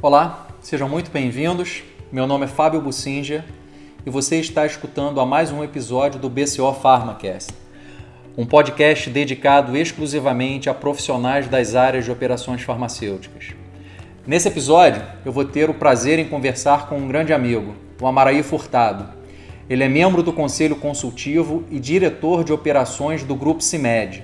Olá, sejam muito bem-vindos. Meu nome é Fábio Bucinja e você está escutando a mais um episódio do BCO PharmaCast, um podcast dedicado exclusivamente a profissionais das áreas de operações farmacêuticas. Nesse episódio, eu vou ter o prazer em conversar com um grande amigo, o Amaraí Furtado. Ele é membro do Conselho Consultivo e diretor de operações do Grupo CIMED,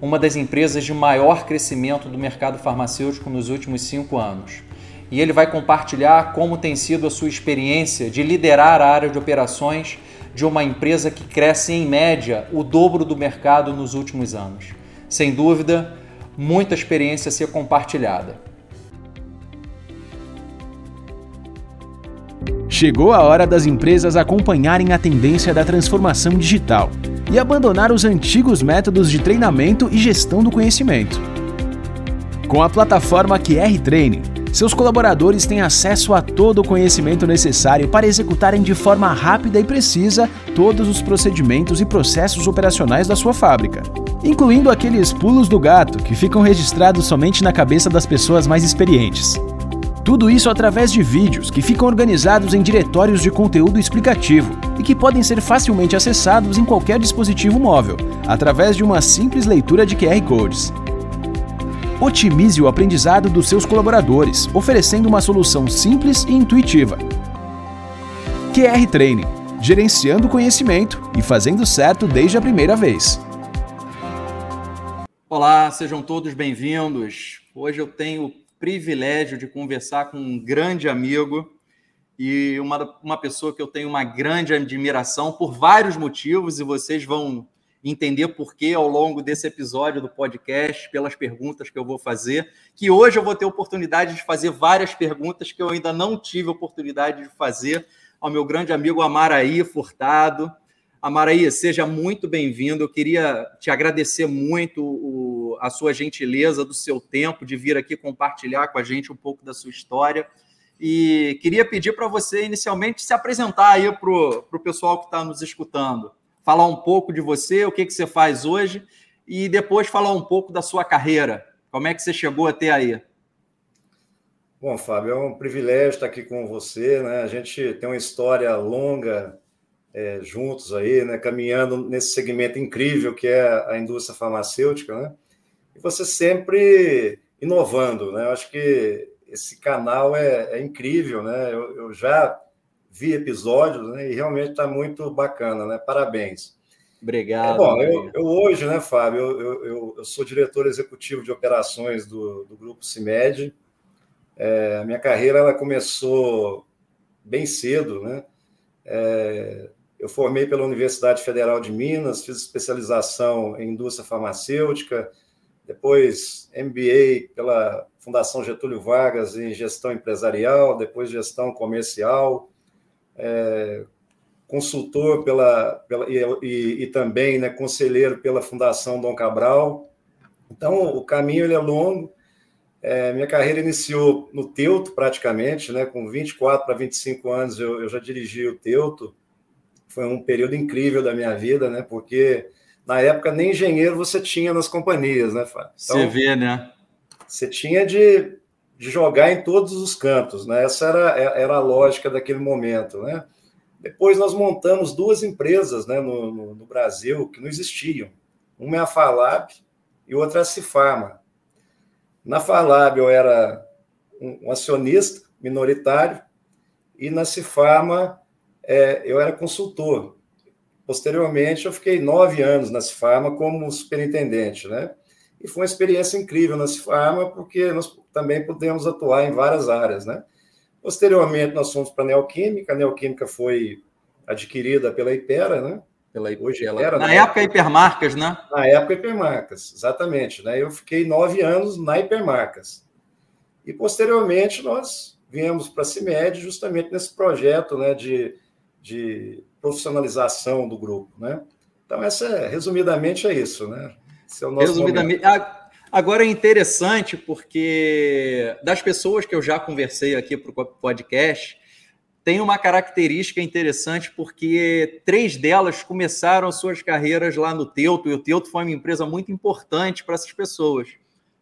uma das empresas de maior crescimento do mercado farmacêutico nos últimos cinco anos e ele vai compartilhar como tem sido a sua experiência de liderar a área de operações de uma empresa que cresce em média o dobro do mercado nos últimos anos. Sem dúvida, muita experiência a ser compartilhada. Chegou a hora das empresas acompanharem a tendência da transformação digital e abandonar os antigos métodos de treinamento e gestão do conhecimento. Com a plataforma QR Training, seus colaboradores têm acesso a todo o conhecimento necessário para executarem de forma rápida e precisa todos os procedimentos e processos operacionais da sua fábrica, incluindo aqueles pulos do gato que ficam registrados somente na cabeça das pessoas mais experientes. Tudo isso através de vídeos que ficam organizados em diretórios de conteúdo explicativo e que podem ser facilmente acessados em qualquer dispositivo móvel, através de uma simples leitura de QR Codes. Otimize o aprendizado dos seus colaboradores, oferecendo uma solução simples e intuitiva. QR Training gerenciando conhecimento e fazendo certo desde a primeira vez. Olá, sejam todos bem-vindos. Hoje eu tenho o privilégio de conversar com um grande amigo e uma, uma pessoa que eu tenho uma grande admiração por vários motivos, e vocês vão entender por que ao longo desse episódio do podcast, pelas perguntas que eu vou fazer, que hoje eu vou ter oportunidade de fazer várias perguntas que eu ainda não tive oportunidade de fazer ao meu grande amigo Amaraí Furtado. Amaraí, seja muito bem-vindo. Eu queria te agradecer muito o, a sua gentileza, do seu tempo, de vir aqui compartilhar com a gente um pouco da sua história. E queria pedir para você, inicialmente, se apresentar aí para o pessoal que está nos escutando falar um pouco de você, o que, que você faz hoje, e depois falar um pouco da sua carreira. Como é que você chegou até aí? Bom, Fábio, é um privilégio estar aqui com você. Né? A gente tem uma história longa é, juntos aí, né? caminhando nesse segmento incrível que é a indústria farmacêutica, né? E você sempre inovando, né? Eu acho que esse canal é, é incrível, né? Eu, eu já vi episódios, né? E realmente está muito bacana, né? Parabéns. Obrigado. É, bom, eu, eu, hoje, né, Fábio, eu, eu, eu, sou diretor executivo de operações do, do Grupo CIMED. É, a minha carreira ela começou bem cedo, né? É, eu formei pela Universidade Federal de Minas, fiz especialização em indústria farmacêutica, depois MBA pela Fundação Getúlio Vargas em gestão empresarial, depois gestão comercial, é, consultor pela, pela e, e, e, também né, conselheiro pela Fundação Dom Cabral. Então, o caminho ele é longo. É, minha carreira iniciou no Teuto, praticamente, né, com 24 para 25 anos eu, eu já dirigi o Teuto. Foi um período incrível da minha vida, né, porque na época nem engenheiro você tinha nas companhias, né, Fábio? Então, você vê, né? Você tinha de de jogar em todos os cantos, né? Essa era, era a lógica daquele momento, né? Depois nós montamos duas empresas né, no, no, no Brasil que não existiam. Uma é a Falab e outra é a Cifarma. Na Falab eu era um, um acionista minoritário e na Cifarma é, eu era consultor. Posteriormente eu fiquei nove anos na Cifarma como superintendente, né? E foi uma experiência incrível na Cifarma, porque nós também podemos atuar em várias áreas, né? Posteriormente, nós fomos para a Neoquímica, a Neoquímica foi adquirida pela Ipera, né? Pela Hoje ela... Ipera, na né? época, Hipermarcas, né? Na época, Hipermarcas, exatamente. Né? Eu fiquei nove anos na Hipermarcas. E, posteriormente, nós viemos para a CIMED justamente nesse projeto né, de, de profissionalização do grupo, né? Então, essa é, resumidamente, é isso, né? Esse é o nosso resumidamente. Agora é interessante porque das pessoas que eu já conversei aqui para o podcast, tem uma característica interessante porque três delas começaram suas carreiras lá no Teuto, e o Teuto foi uma empresa muito importante para essas pessoas.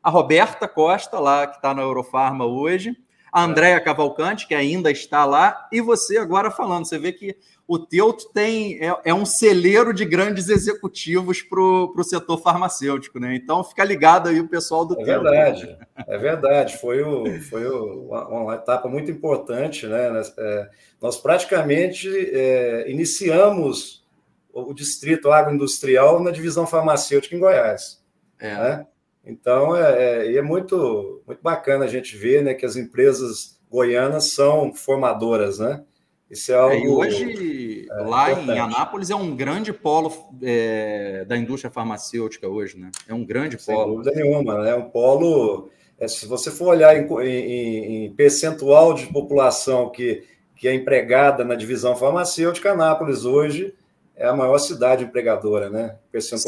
A Roberta Costa, lá que está na Eurofarma hoje, a Andréa Cavalcante, que ainda está lá, e você agora falando. Você vê que o Teuto tem, é, é um celeiro de grandes executivos para o setor farmacêutico, né? Então fica ligado aí o pessoal do é Teuto. É verdade, é verdade. Foi, o, foi o, uma, etapa muito importante, né? É, nós praticamente é, iniciamos o distrito agroindustrial na divisão farmacêutica em Goiás. É. Né? Então é, é, é, muito, muito bacana a gente ver né, que as empresas goianas são formadoras, né? Isso é, é algo. É, hoje, é, lá importante. em Anápolis, é um grande polo é, da indústria farmacêutica hoje, né? É um grande Sem polo. Sem dúvida nenhuma, né? Um polo. É, se você for olhar em, em, em, percentual de população que, que é empregada na divisão farmacêutica, Anápolis hoje é a maior cidade empregadora, né?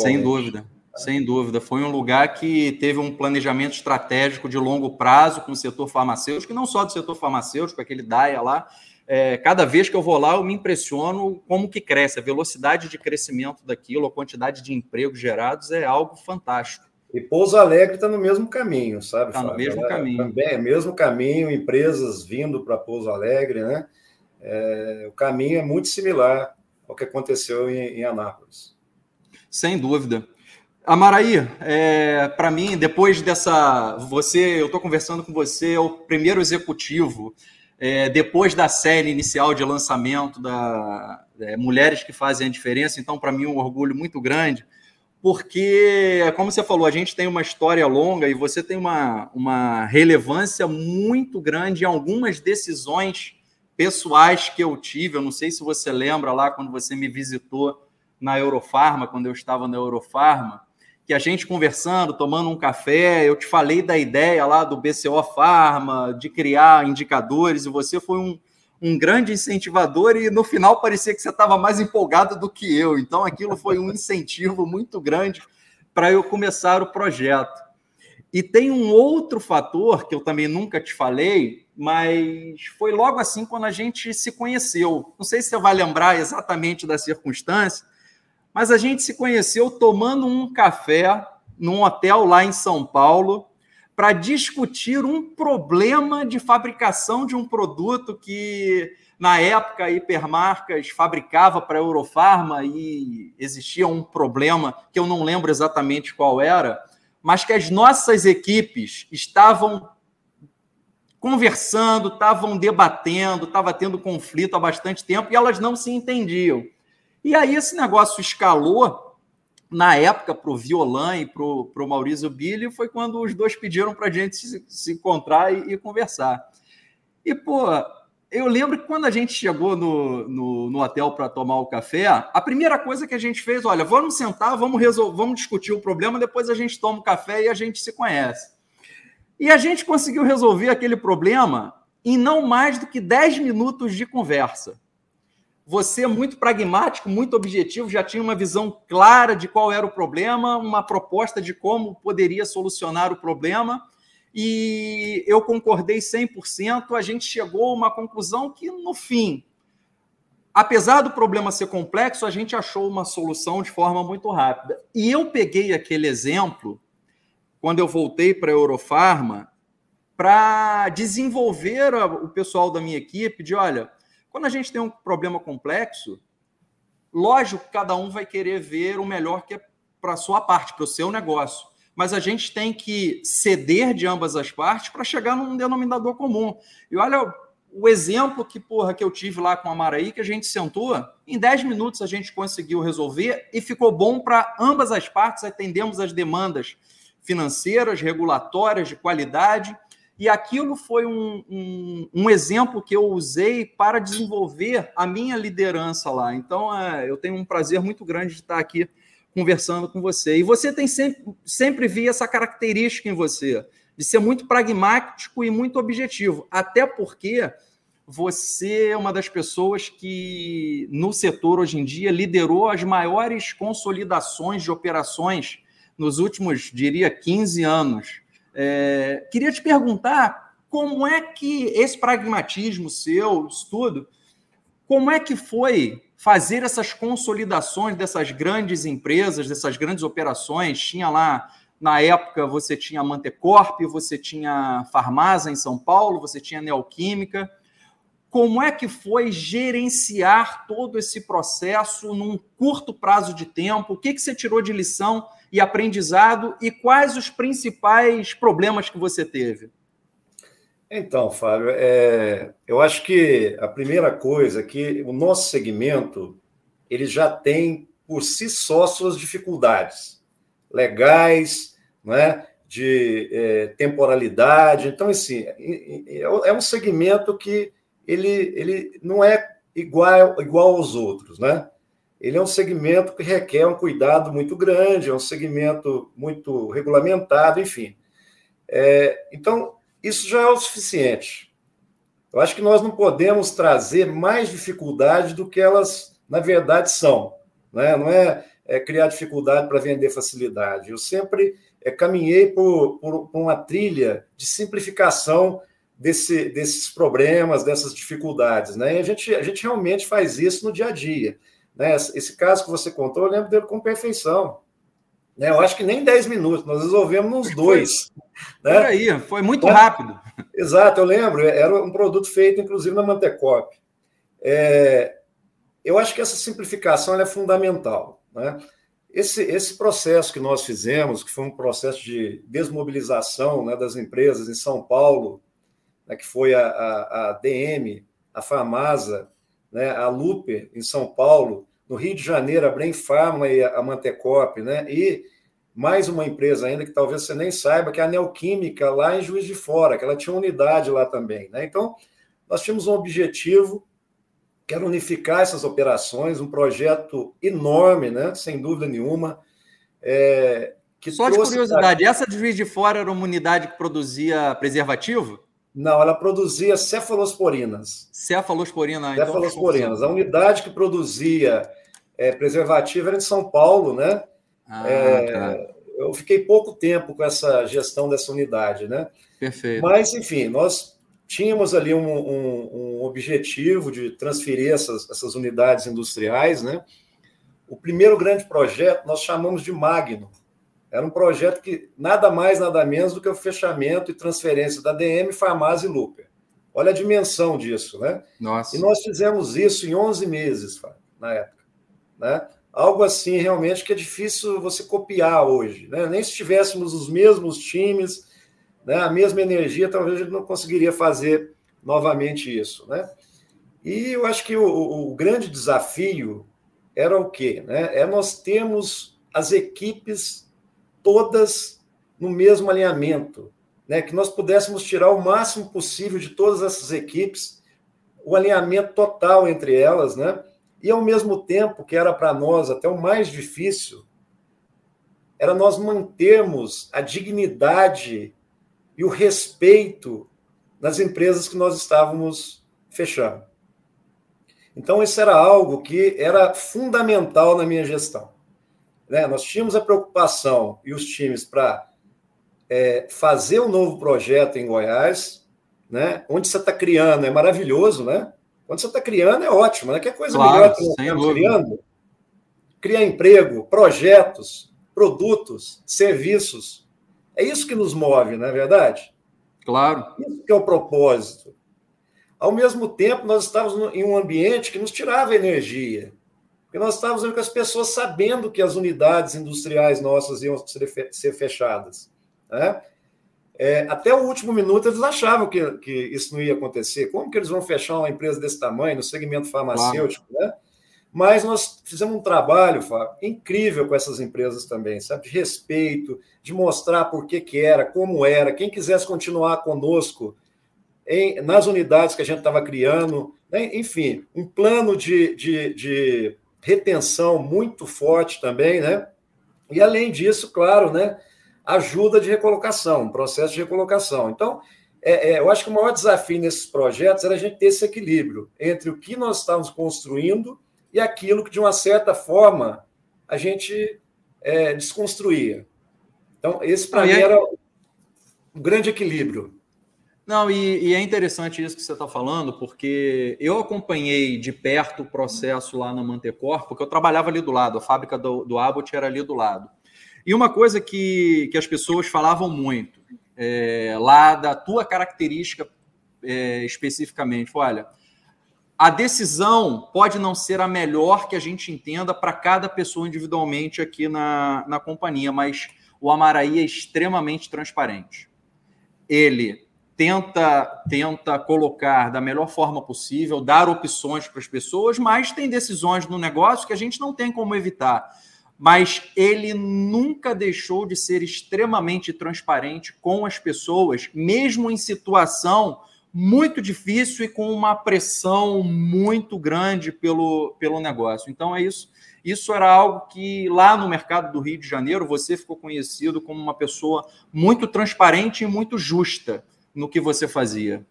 Sem dúvida. Sem dúvida, foi um lugar que teve um planejamento estratégico de longo prazo com o setor farmacêutico, e não só do setor farmacêutico, aquele DAIA lá, é, cada vez que eu vou lá, eu me impressiono como que cresce, a velocidade de crescimento daquilo, a quantidade de empregos gerados é algo fantástico. E Pouso Alegre está no mesmo caminho, sabe? Está no mesmo é, caminho. Também é mesmo caminho, empresas vindo para Pouso Alegre, né? É, o caminho é muito similar ao que aconteceu em, em Anápolis. Sem dúvida. Amaraí, é, para mim, depois dessa. Você, eu estou conversando com você, é o primeiro executivo é, depois da série inicial de lançamento da é, Mulheres que Fazem a Diferença. Então, para mim, um orgulho muito grande, porque, como você falou, a gente tem uma história longa e você tem uma, uma relevância muito grande em algumas decisões pessoais que eu tive. Eu não sei se você lembra lá quando você me visitou na Eurofarma, quando eu estava na Eurofarma que a gente conversando, tomando um café, eu te falei da ideia lá do BCO Pharma, de criar indicadores, e você foi um, um grande incentivador, e no final parecia que você estava mais empolgado do que eu. Então, aquilo foi um incentivo muito grande para eu começar o projeto. E tem um outro fator que eu também nunca te falei, mas foi logo assim quando a gente se conheceu. Não sei se você vai lembrar exatamente da circunstância, mas a gente se conheceu tomando um café num hotel lá em São Paulo para discutir um problema de fabricação de um produto que na época a Hipermarcas fabricava para a Eurofarma e existia um problema que eu não lembro exatamente qual era, mas que as nossas equipes estavam conversando, estavam debatendo, estava tendo conflito há bastante tempo e elas não se entendiam. E aí esse negócio escalou na época para o Violan e para o Maurício Billy, foi quando os dois pediram para a gente se, se encontrar e, e, conversar. E, pô, eu lembro que quando a gente chegou no, no, no hotel para tomar o café, a primeira coisa que a gente fez, olha, vamos sentar, vamos, resolver, vamos discutir o problema, depois a gente toma o café e a gente se conhece. E a gente conseguiu resolver aquele problema em não mais do que 10 minutos de conversa. Você, muito pragmático, muito objetivo, já tinha uma visão clara de qual era o problema, uma proposta de como poderia solucionar o problema. E eu concordei 100%. A gente chegou a uma conclusão que, no fim, apesar do problema ser complexo, a gente achou uma solução de forma muito rápida. E eu peguei aquele exemplo, quando eu voltei para a Eurofarma, para desenvolver o pessoal da minha equipe de, olha, quando a gente tem um problema complexo, lógico que cada um vai querer ver o melhor que é para a sua parte, para o seu negócio. Mas a gente tem que ceder de ambas as partes para chegar num denominador comum. E olha o exemplo que, porra, que eu tive lá com a Maraí, que a gente sentou, em 10 minutos a gente conseguiu resolver e ficou bom para ambas as partes, atendemos as demandas financeiras, regulatórias, de qualidade e aquilo foi um, um, um, exemplo que eu usei para desenvolver a minha liderança lá. Então, é, eu tenho um prazer muito grande de estar aqui conversando com você. E você tem sempre, sempre vi essa característica em você, de ser muito pragmático e muito objetivo. Até porque você é uma das pessoas que, no setor hoje em dia, liderou as maiores consolidações de operações nos últimos, diria, 15 anos. É, queria te perguntar como é que esse pragmatismo seu, estudo, como é que foi fazer essas consolidações dessas grandes empresas, dessas grandes operações? Tinha lá Na época, você tinha Mantecorp, você tinha Farmasa em São Paulo, você tinha Neoquímica. Como é que foi gerenciar todo esse processo num curto prazo de tempo? O que, que você tirou de lição e aprendizado e quais os principais problemas que você teve? Então, Fábio, é, eu acho que a primeira coisa é que o nosso segmento ele já tem por si só suas dificuldades legais, né, de é, temporalidade. Então, assim, é, é um segmento que ele, ele não é igual, igual aos outros, né? Ele é um segmento que requer um cuidado muito grande, é um segmento muito regulamentado, enfim. É, então, isso já é o suficiente. Eu acho que nós não podemos trazer mais dificuldade do que elas, na verdade, são. Né? Não é, é criar dificuldade para vender facilidade. Eu sempre é, caminhei por, por, por, uma trilha de simplificação desse, desses problemas, dessas dificuldades. Né? E a gente, a gente realmente faz isso no dia a dia. Né? Esse caso que você contou, eu lembro dele com perfeição. Né? Eu acho que nem 10 minutos, nós resolvemos nos dois. Né? Por aí, foi muito é, rápido. Exato, eu lembro, era um produto feito, inclusive, na Mantecop. É, eu acho que essa simplificação é fundamental. Né? Esse, esse processo que nós fizemos, que foi um processo de desmobilização né, das empresas em São Paulo, né, que foi a, a, a DM, a Famasa, né, a Luper em São Paulo, no Rio de Janeiro, a Brain Pharma e a Mantecop, né? E mais uma empresa ainda que talvez você nem saiba, que é a Neoquímica, lá em Juiz de Fora, que ela tinha unidade lá também, né? Então, nós tínhamos um objetivo, que era unificar essas operações, um projeto enorme, né? Sem dúvida nenhuma. É, Só de curiosidade, essa de Juiz de Fora era uma unidade que produzia preservativo? Não, ela produzia cefalosporinas. Cefalosporina, então. Cefalosporinas. A unidade que produzia é, preservativo era em São Paulo, né? Ah, é, tá. Eu fiquei pouco tempo com essa gestão dessa unidade, né? Perfeito. Mas, enfim, nós tínhamos ali um, um, um objetivo de transferir essas, essas unidades industriais, né? O primeiro grande projeto nós chamamos de Magno. Era um projeto que nada mais, nada menos do que o fechamento e transferência da DM, Farmácia e Luper. Olha a dimensão disso, né? Nossa. E nós fizemos isso em 11 meses, na época. Né? Algo assim, realmente, que é difícil você copiar hoje. Né? Nem se tivéssemos os mesmos times, né? a mesma energia, talvez a gente não conseguiria fazer novamente isso. Né? E eu acho que o, o grande desafio era o quê? Né? É nós termos as equipes todas no mesmo alinhamento, né? que nós pudéssemos tirar o máximo possível de todas essas equipes, o alinhamento total entre elas, né? e ao mesmo tempo, que era para nós até o mais difícil, era nós mantermos a dignidade e o respeito nas empresas que nós estávamos fechando. Então, isso era algo que era fundamental na minha gestão. Né? Nós tínhamos a preocupação e os times para é, fazer um novo projeto em Goiás, né? onde você está criando, é maravilhoso, né? Quando você está criando, é ótimo, né? Que coisa claro, melhor que nós estamos criando? Criar emprego, projetos, produtos, serviços. É isso que nos move, não é verdade? Claro. Isso que é o propósito. Ao mesmo tempo, nós estávamos em um ambiente que nos tirava energia. Porque nós estávamos com as pessoas sabendo que as unidades industriais nossas iam ser fechadas. Né? É, até o último minuto eles achavam que, que isso não ia acontecer. Como que eles vão fechar uma empresa desse tamanho no segmento farmacêutico? Claro. Né? Mas nós fizemos um trabalho, Fábio, incrível com essas empresas também, sabe? De respeito, de mostrar por que, que era, como era. Quem quisesse continuar conosco em, nas unidades que a gente estava criando, né? enfim, um plano de, de, de retenção muito forte também, né? E além disso, claro, né? Ajuda de recolocação, processo de recolocação. Então, é, é, eu acho que o maior desafio nesses projetos era a gente ter esse equilíbrio entre o que nós estávamos construindo e aquilo que, de uma certa forma, a gente é, desconstruía. Então, esse para mim era um grande equilíbrio. Não, e, e, é interessante isso que você está falando, porque eu acompanhei de perto o processo lá na Mantecor, porque eu trabalhava ali do lado, a fábrica do, do Abbott era ali do lado. E uma coisa que, que as pessoas falavam muito, é, lá da tua característica é, especificamente, olha, a decisão pode não ser a melhor que a gente entenda para cada pessoa individualmente aqui na, na companhia, mas o Amaraí é extremamente transparente. Ele tenta tenta colocar da melhor forma possível, dar opções para as pessoas, mas tem decisões no negócio que a gente não tem como evitar. Mas ele nunca deixou de ser extremamente transparente com as pessoas, mesmo em situação muito difícil e com uma pressão muito grande pelo, pelo negócio. Então é isso. Isso era algo que lá no mercado do Rio de Janeiro você ficou conhecido como uma pessoa muito transparente e muito justa no que você fazia.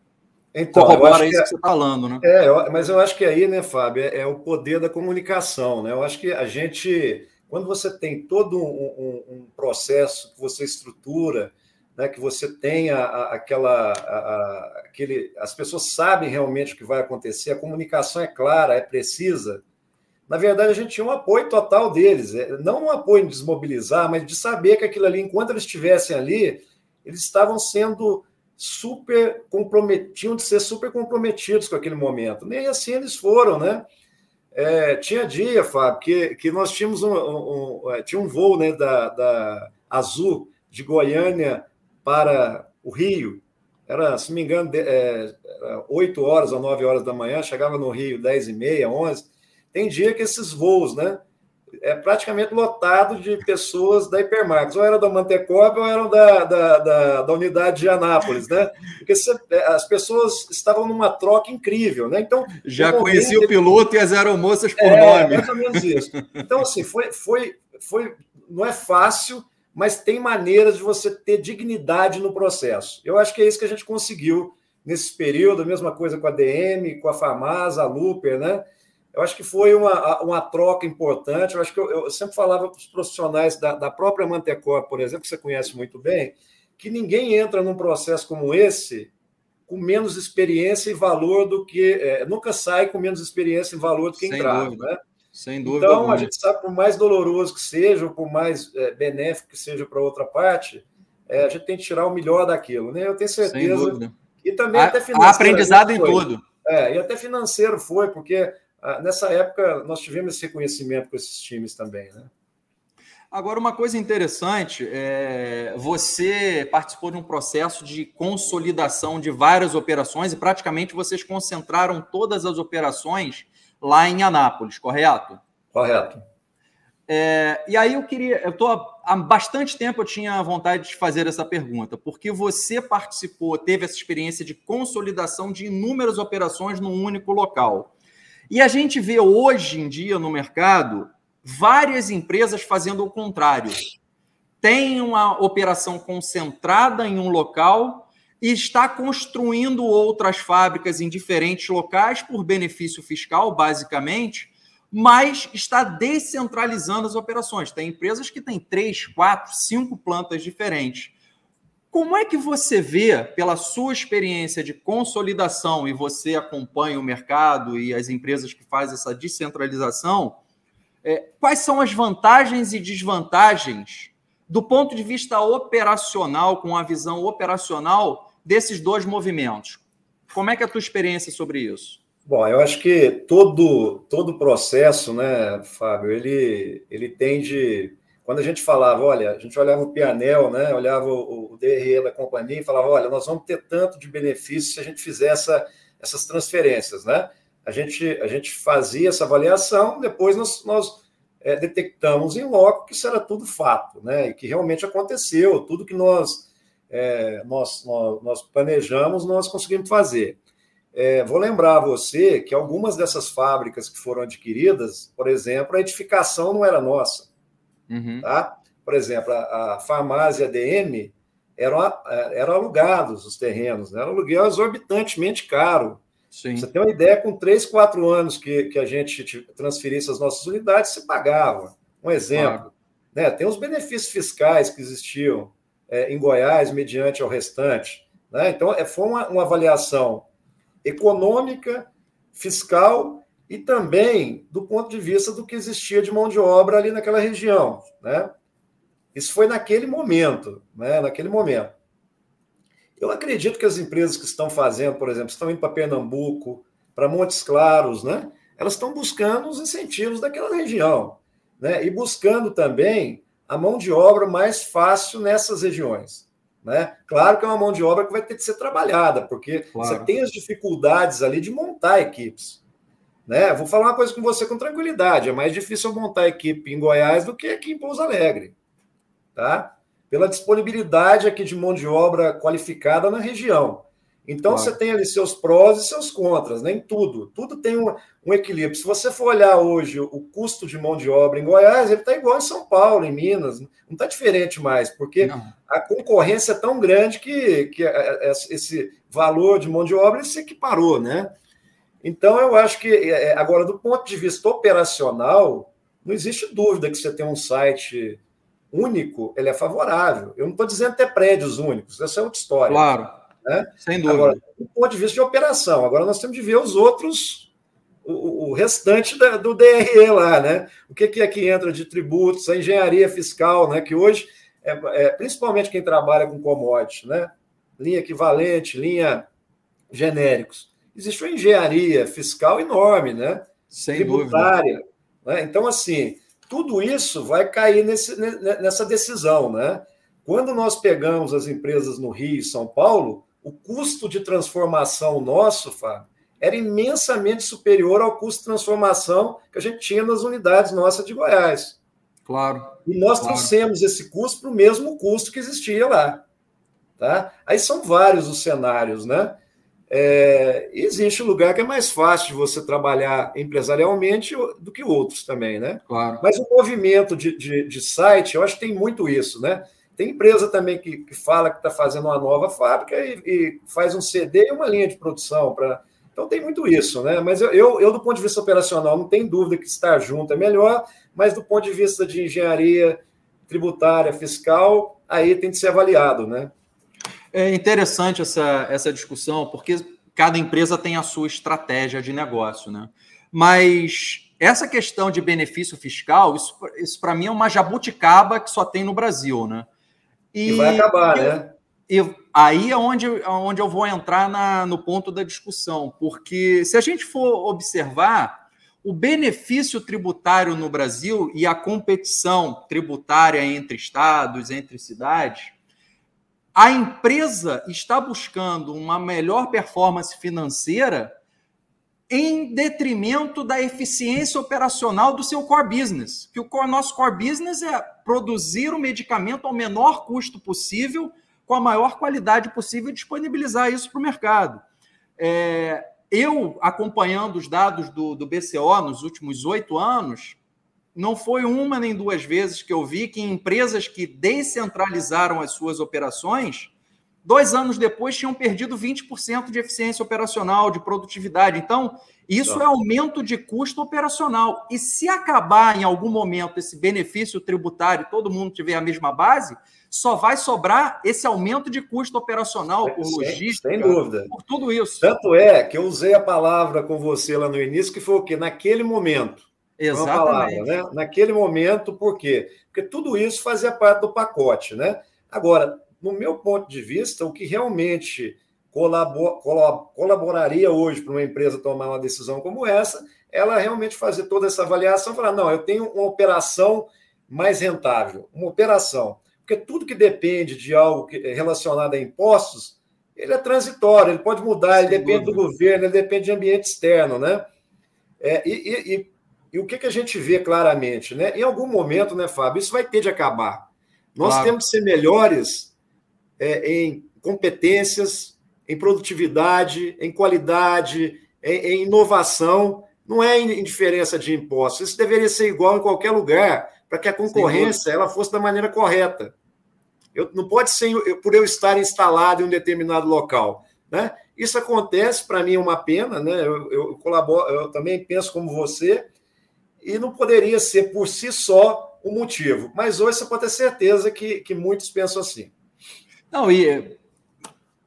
Então, Corrobora isso que, que você está falando, né? É, mas eu acho que aí, né, Fábio, é, é, o poder da comunicação, né? Eu acho que a gente, quando você tem todo um, um, um processo que você estrutura, né, que você tem a, a, aquela, a, aquele, as pessoas sabem realmente o que vai acontecer, a comunicação é clara, é precisa. Na verdade, a gente tinha um apoio total deles, é, não um apoio em desmobilizar, mas de saber que aquilo ali, enquanto eles estivessem ali, eles estavam sendo super comprometiam de ser super comprometidos com aquele momento. Nem assim eles foram, né? É, tinha dia, Fábio, que, que nós tínhamos um, um, um, é, tinha um voo né, da, da Azul de Goiânia para o Rio. Era, se não me engano, de, é, 8 horas ou 9 horas da manhã, chegava no Rio 10 e meia, 11. Tem dia que esses voos, né? É praticamente lotado de pessoas da Hipermarcos, ou era da Mantecob ou eram da, da, da, da, unidade de Anápolis, né? Porque é, as pessoas estavam numa troca incrível, né? Então já conheci o piloto e as aeromoças por é, nome. Mais ou menos isso. Então assim foi, foi, foi, não é fácil, mas tem maneiras de você ter dignidade no processo. Eu acho que é isso que a gente conseguiu nesse período, a mesma coisa com a DM, com a Famasa, a Luper, né? Eu acho que foi uma, uma troca importante. Eu acho que eu, eu sempre falava para os profissionais da, da própria Mantecor, por exemplo, que você conhece muito bem, que ninguém entra num processo como esse com menos experiência e valor do que. É, nunca sai com menos experiência e valor do que entrava. Né? Sem dúvida. Então, alguma. a gente sabe, por mais doloroso que seja, ou por mais é, benéfico que seja para outra parte, é, a gente tem que tirar o melhor daquilo. Né? Eu tenho certeza. E também a, até financeiro. aprendizado em tudo. É, e até financeiro foi, porque nessa época nós tivemos esse reconhecimento com esses times também, né? Agora, uma coisa interessante, é, você participou de um processo de consolidação de várias operações e praticamente vocês concentraram todas as operações lá em Anápolis, correto? Correto. É, e aí eu queria, eu tô há bastante tempo eu tinha vontade de fazer essa pergunta, porque você participou, teve essa experiência de consolidação de inúmeras operações num único local. E a gente vê hoje em dia no mercado várias empresas fazendo o contrário. Tem uma operação concentrada em um local e está construindo outras fábricas em diferentes locais por benefício fiscal, basicamente, mas está descentralizando as operações. Tem empresas que têm três, quatro, cinco plantas diferentes. Como é que você vê, pela sua experiência de consolidação, e você acompanha o mercado e as empresas que fazem essa descentralização, é, quais são as vantagens e desvantagens do ponto de vista operacional, com a visão operacional desses dois movimentos? Como é que é a tua experiência sobre isso? Bom, eu acho que todo todo processo, né, Fábio, ele ele tende quando a gente falava, olha, a gente olhava o Pianel, né, olhava o, o DRE da companhia e falava, olha, nós vamos ter tanto de benefício se a gente fizer essa, essas transferências, né? A gente, a gente fazia essa avaliação, depois nós, nós é, detectamos em loco que isso era tudo fato, né? E que realmente aconteceu, tudo que nós, é, nós, nós, nós, planejamos, nós conseguimos fazer. É, vou lembrar a você que algumas dessas fábricas que foram adquiridas, por exemplo, a edificação não era nossa. Uhum. Tá? Por exemplo, a, a farmácia DM eram, eram alugados os terrenos, né? era um aluguel exorbitantemente caro. Sim. Você tem uma ideia, com três, quatro anos que, que a gente transferisse as nossas unidades, se pagava. Um exemplo. Claro. Né? Tem os benefícios fiscais que existiam é, em Goiás, mediante ao restante. Né? Então, é, foi uma, uma avaliação econômica, fiscal e também do ponto de vista do que existia de mão de obra ali naquela região. Né? Isso foi naquele momento, né? naquele momento. Eu acredito que as empresas que estão fazendo, por exemplo, estão indo para Pernambuco, para Montes Claros, né? Elas estão buscando os incentivos daquela região, né? E buscando também a mão de obra mais fácil nessas regiões. Né? Claro que é uma mão de obra que vai ter que ser trabalhada, porque claro. você tem as dificuldades ali de montar equipes. Né? Vou falar uma coisa com você com tranquilidade: é mais difícil montar equipe em Goiás do que aqui em Pouso Alegre. Tá? Pela disponibilidade aqui de mão de obra qualificada na região. Então claro. você tem ali seus prós e seus contras, nem tudo. Tudo tem um, um equilíbrio. Se você for olhar hoje o custo de mão de obra em Goiás, ele está igual em São Paulo, em Minas, não está diferente mais, porque não. a concorrência é tão grande que, que esse valor de mão de obra se equiparou, né? Então eu acho que é, é, agora do ponto de vista operacional, não existe dúvida que você tem um site único, ele é favorável. Eu não estou dizendo ter prédios únicos, essa é outra história. Claro. Né? Sem dúvida. Agora, do ponto de vista de operação, agora nós temos de ver os outros, o, o restante da, do DRE lá, né? O que, que é que entra de tributos, a engenharia fiscal, né? Que hoje, é, é, principalmente quem trabalha com commodities, né? Linha equivalente, linha genéricos. Existe uma engenharia fiscal enorme, né? Sem Tributária. Dúvida. Né? Então, assim, tudo isso vai cair nesse, nessa decisão, né? Quando nós pegamos as empresas no Rio e São Paulo, o custo de transformação nosso, Fábio, era imensamente superior ao custo de transformação que a gente tinha nas unidades nossas de Goiás. Claro. E nós claro. trouxemos esse custo para o mesmo custo que existia lá. Tá? Aí são vários os cenários, né? É, existe um lugar que é mais fácil de você trabalhar empresarialmente do que outros também, né? Claro. Mas o movimento de, de, de site, eu acho que tem muito isso, né? Tem empresa também que, que fala que está fazendo uma nova fábrica e, e, faz um CD e uma linha de produção. Pra... Então tem muito isso, né? Mas eu, eu, eu, do ponto de vista operacional, não tenho dúvida que estar junto é melhor, mas do ponto de vista de engenharia tributária, fiscal, aí tem que ser avaliado, né? É interessante essa, essa discussão, porque cada empresa tem a sua estratégia de negócio, né? Mas essa questão de benefício fiscal, isso, isso para mim é uma jabuticaba que só tem no Brasil, né? E, e vai acabar, eu, né? E aí é onde, onde eu vou entrar na, no ponto da discussão, porque se a gente for observar, o benefício tributário no Brasil e a competição tributária entre estados, entre cidades, a empresa está buscando uma melhor performance financeira em detrimento da eficiência operacional do seu core business. Que o nosso core business é produzir o medicamento ao menor custo possível, com a maior qualidade possível e disponibilizar isso para o mercado. É, eu, acompanhando os dados do, do BCO nos últimos oito anos, não foi uma nem duas vezes que eu vi que empresas que descentralizaram as suas operações dois anos depois tinham perdido 20% de eficiência operacional, de produtividade. Então, isso tá. é aumento de custo operacional. E se acabar em algum momento esse benefício tributário, todo mundo tiver a mesma base, só vai sobrar esse aumento de custo operacional por logística, sem dúvida. por tudo isso. Tanto é que eu usei a palavra com você lá no início, que foi o quê? Naquele momento. Exatamente. Palavra, né? Naquele momento, por quê? Porque tudo isso fazia parte do pacote, né? Agora, no meu ponto de vista, o que realmente colabor, colaboraria hoje para uma empresa tomar uma decisão como essa, ela realmente fazer toda essa avaliação, falar, não, eu tenho uma operação mais rentável, uma operação. Porque tudo que depende de algo relacionado a impostos, ele é transitório, ele pode mudar, ele Sem depende dúvida. do governo, ele depende de ambiente externo, né? É, e, e, e, o que, que a gente vê claramente, né? Em algum momento, né, Fábio, isso vai ter de acabar. Nós claro. temos que ser melhores é, em competências, em produtividade, em qualidade, em, em inovação. Não é em diferença de impostos. Isso deveria ser igual em qualquer lugar, para que a concorrência ela fosse da maneira correta. Eu, não pode ser por eu estar instalado em um determinado local. Né? Isso acontece, para mim, é uma pena. Né? Eu, eu, colaboro, eu também penso como você, e não poderia ser por si só o motivo. Mas hoje você pode ter certeza que, que muitos pensam assim. Não, e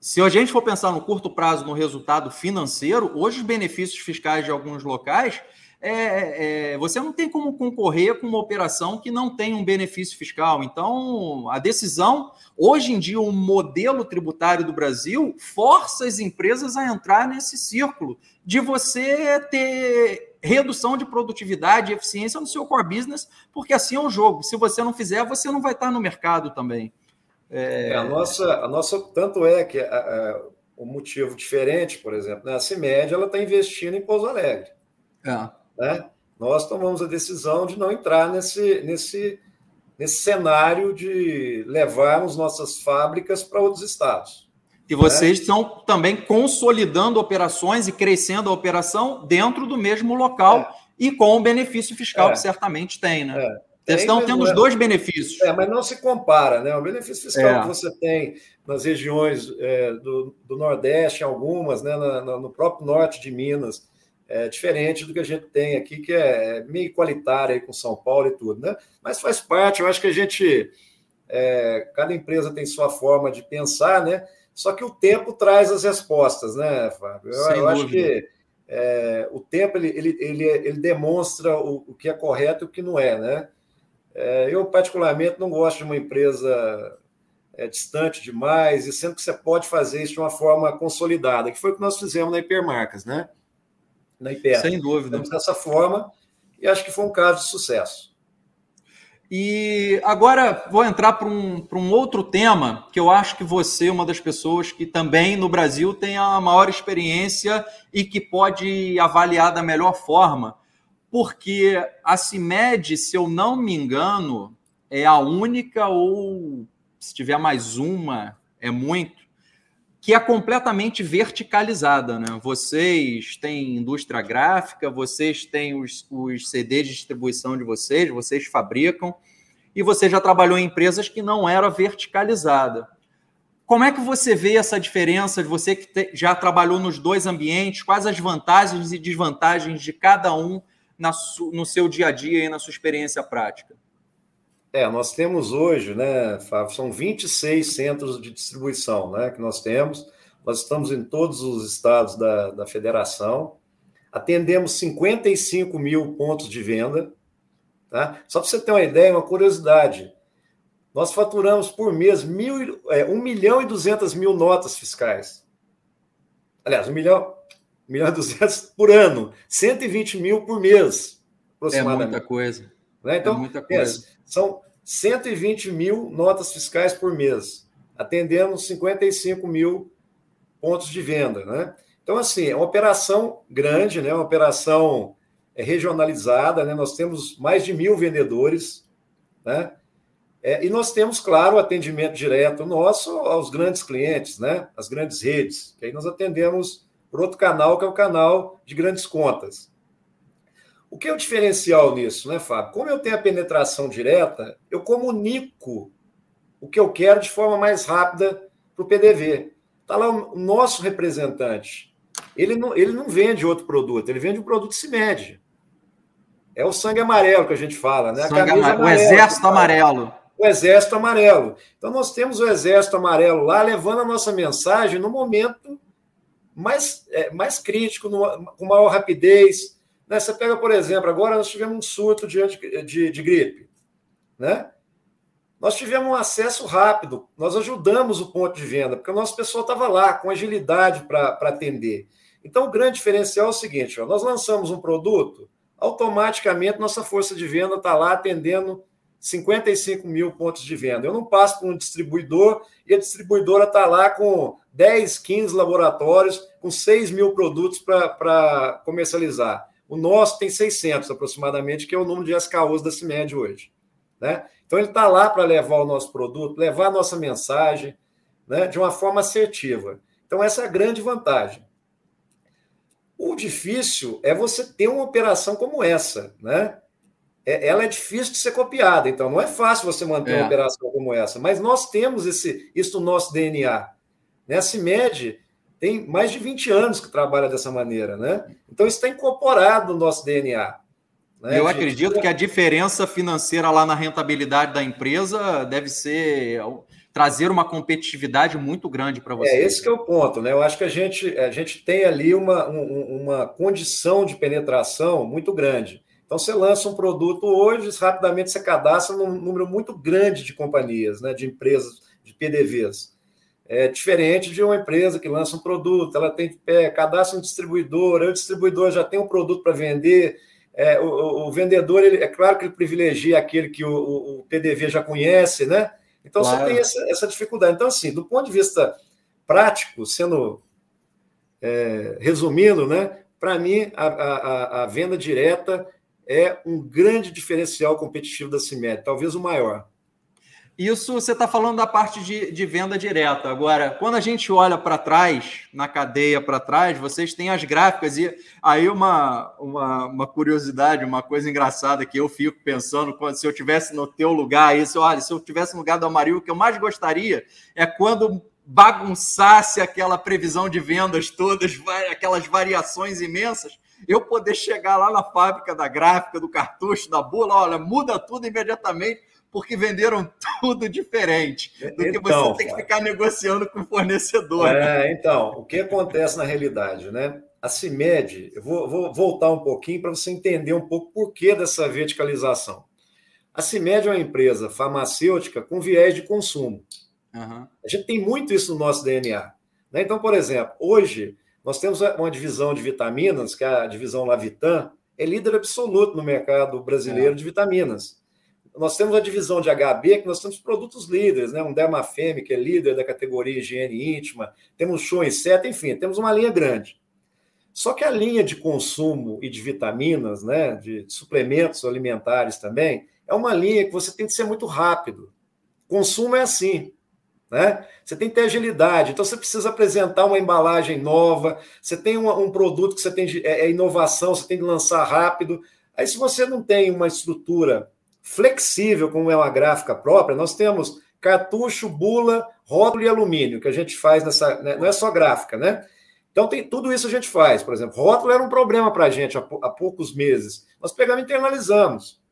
se a gente for pensar no curto prazo no resultado financeiro, hoje os benefícios fiscais de alguns locais é, é, você não tem como concorrer com uma operação que não tem um benefício fiscal. Então, a decisão, hoje em dia, o modelo tributário do Brasil força as empresas a entrar nesse círculo de você ter redução de produtividade e eficiência no seu core business, porque assim é o jogo. Se você não fizer, você não vai estar no mercado também. É... A, nossa, a nossa, tanto é que a, o motivo diferente, por exemplo, né? a CIMED ela está investindo em Pouso Alegre. É. Né? Nós tomamos a decisão de não entrar nesse, nesse, nesse cenário de levarmos nossas fábricas para outros estados. E vocês né? estão também consolidando operações e crescendo a operação dentro do mesmo local é. e com o benefício fiscal é. que certamente tem, né? É. Vocês estão tendo os é. dois benefícios. É, mas não se compara, né? O benefício fiscal é. que você tem nas regiões é, do, do, Nordeste, algumas, né? Na, no próprio norte de Minas, é diferente do que a gente tem aqui, que é meio qualitário aí com São Paulo e tudo, né? Mas faz parte, eu acho que a gente. É, cada empresa tem sua forma de pensar, né? Só que o tempo traz as respostas, né, Fábio? Eu, eu acho que é, o tempo ele, ele, ele, ele demonstra o, o, que é correto e o que não é, né? É, eu, particularmente, não gosto de uma empresa é, distante demais, e sendo que você pode fazer isso de uma forma consolidada, que foi o que nós fizemos na Hipermarcas, né? Na Hiper. Sem dúvida. dessa forma, e acho que foi um caso de sucesso. E agora vou entrar para um, um outro tema que eu acho que você é uma das pessoas que também no Brasil tem a maior experiência e que pode avaliar da melhor forma, porque a CIMED, se eu não me engano, é a única, ou se tiver mais uma, é muito, que é completamente verticalizada. Né? Vocês têm indústria gráfica, vocês têm os, os CDs de distribuição de vocês, vocês fabricam, e você já trabalhou em empresas que não era verticalizada. Como é que você vê essa diferença de você que te, já trabalhou nos dois ambientes? Quais as vantagens e desvantagens de cada um na no seu dia a dia e na sua experiência prática? É, nós temos hoje, né, Fábio, são 26 centros de distribuição né, que nós temos. Nós estamos em todos os estados da, da federação. Atendemos 55 mil pontos de venda. Tá? Só para você ter uma ideia, uma curiosidade. Nós faturamos por mês mil, é, 1 milhão e 200 mil notas fiscais. Aliás, 1 milhão, 1 milhão e 200 por ano, 120 mil por mês, aproximadamente. É muita coisa. Né? Então, é coisa. são 120 mil notas fiscais por mês, atendendo 55 mil pontos de venda. Né? Então, assim, é uma operação grande, né? uma operação é, regionalizada, né? nós temos mais de mil vendedores, né? É, e nós temos, claro, o atendimento direto nosso aos grandes clientes, né? As grandes redes, que aí nós atendemos por outro canal, que é o canal de grandes contas. O que é o diferencial nisso, né, Fábio? Como eu tenho a penetração direta, eu comunico o que eu quero de forma mais rápida para o PDV. Está lá o nosso representante. Ele não, ele não vende outro produto, ele vende um produto CIMED. É o sangue amarelo que a gente fala, né? Amarelo, o exército amarelo. O exército amarelo. Então, nós temos o exército amarelo lá levando a nossa mensagem no momento mais, é, mais crítico, no, com maior rapidez. Né? Você pega, por exemplo, agora nós tivemos um surto de, de, de gripe. Né? Nós tivemos um acesso rápido, nós ajudamos o ponto de venda, porque o nosso pessoal estava lá com agilidade para atender. Então, o grande diferencial é o seguinte: ó, nós lançamos um produto, automaticamente nossa força de venda está lá atendendo 55 mil pontos de venda. Eu não passo para um distribuidor e a distribuidora está lá com 10, 15 laboratórios, com 6 mil produtos para comercializar. O nosso tem 600 aproximadamente, que é o número de SKUs da CIMED hoje. Né? Então, ele está lá para levar o nosso produto, levar a nossa mensagem né, de uma forma assertiva. Então, essa é a grande vantagem. O difícil é você ter uma operação como essa, né? é, ela é difícil de ser copiada. Então, não é fácil você manter é. uma operação como essa. Mas nós temos esse, isso no nosso DNA. Né? A CIMED tem mais de 20 anos que trabalha dessa maneira. Né? Então, isso está incorporado no nosso DNA. Né? Eu acredito que a diferença financeira lá na rentabilidade da empresa deve ser trazer uma competitividade muito grande para você. É, esse que é o ponto, né? Eu acho que a gente, a gente tem ali uma, um, uma condição de penetração muito grande. Então, você lança um produto hoje, rapidamente você cadastra num número muito grande de companhias, né, de empresas, de PDVs. É diferente de uma empresa que lança um produto, ela tem é, cadastra um distribuidor, aí o distribuidor já tem um produto para vender, é, o, o, vendedor, ele, é claro que ele privilegia aquele que o, o PDV já conhece, né? Então claro. você tem essa, essa, dificuldade. Então, assim, do ponto de vista prático, sendo é, resumindo, né? Para mim, a, a, a, venda direta é um grande diferencial competitivo da CIMED, talvez o maior. Isso você está falando da parte de, de, venda direta. Agora, quando a gente olha para trás, na cadeia para trás, vocês têm as gráficas, e aí uma, uma, uma, curiosidade, uma coisa engraçada que eu fico pensando, quando, se eu tivesse no teu lugar, se, olha, se eu tivesse no lugar do Amarillo, o que eu mais gostaria é quando bagunçasse aquela previsão de vendas todas, aquelas variações imensas, eu poder chegar lá na fábrica da gráfica, do cartucho, da bula, olha, muda tudo imediatamente porque venderam tudo diferente do que então, você tem que ficar negociando com o fornecedor. É, então, o que acontece na realidade, né? A CIMED, eu vou, vou voltar um pouquinho para você entender um pouco por que dessa verticalização. A CIMED é uma empresa farmacêutica com viés de consumo. Uhum. A gente tem muito isso no nosso DNA. Né? Então, por exemplo, hoje nós temos uma divisão de vitaminas, que é a divisão Lavitan, é líder absoluto no mercado brasileiro é. de vitaminas nós temos a divisão de HB, que nós temos produtos líderes, né? Um Dermafeme, que é líder da categoria higiene íntima, temos Show Inseto, enfim, temos uma linha grande. Só que a linha de consumo e de vitaminas, né, de suplementos alimentares também, é uma linha que você tem que ser muito rápido. Consumo é assim, né? Você tem que ter agilidade, então você precisa apresentar uma embalagem nova, você tem um, um produto que você tem é, é inovação, você tem que lançar rápido. Aí, se você não tem uma estrutura flexível, como é uma gráfica própria, nós temos cartucho, bula, rótulo e alumínio, que a gente faz nessa. Né? Não é só gráfica, né? Então, tem, tudo isso a gente faz. Por exemplo, rótulo era um problema para a gente há, há, poucos meses. Nós pegamos e internalizamos.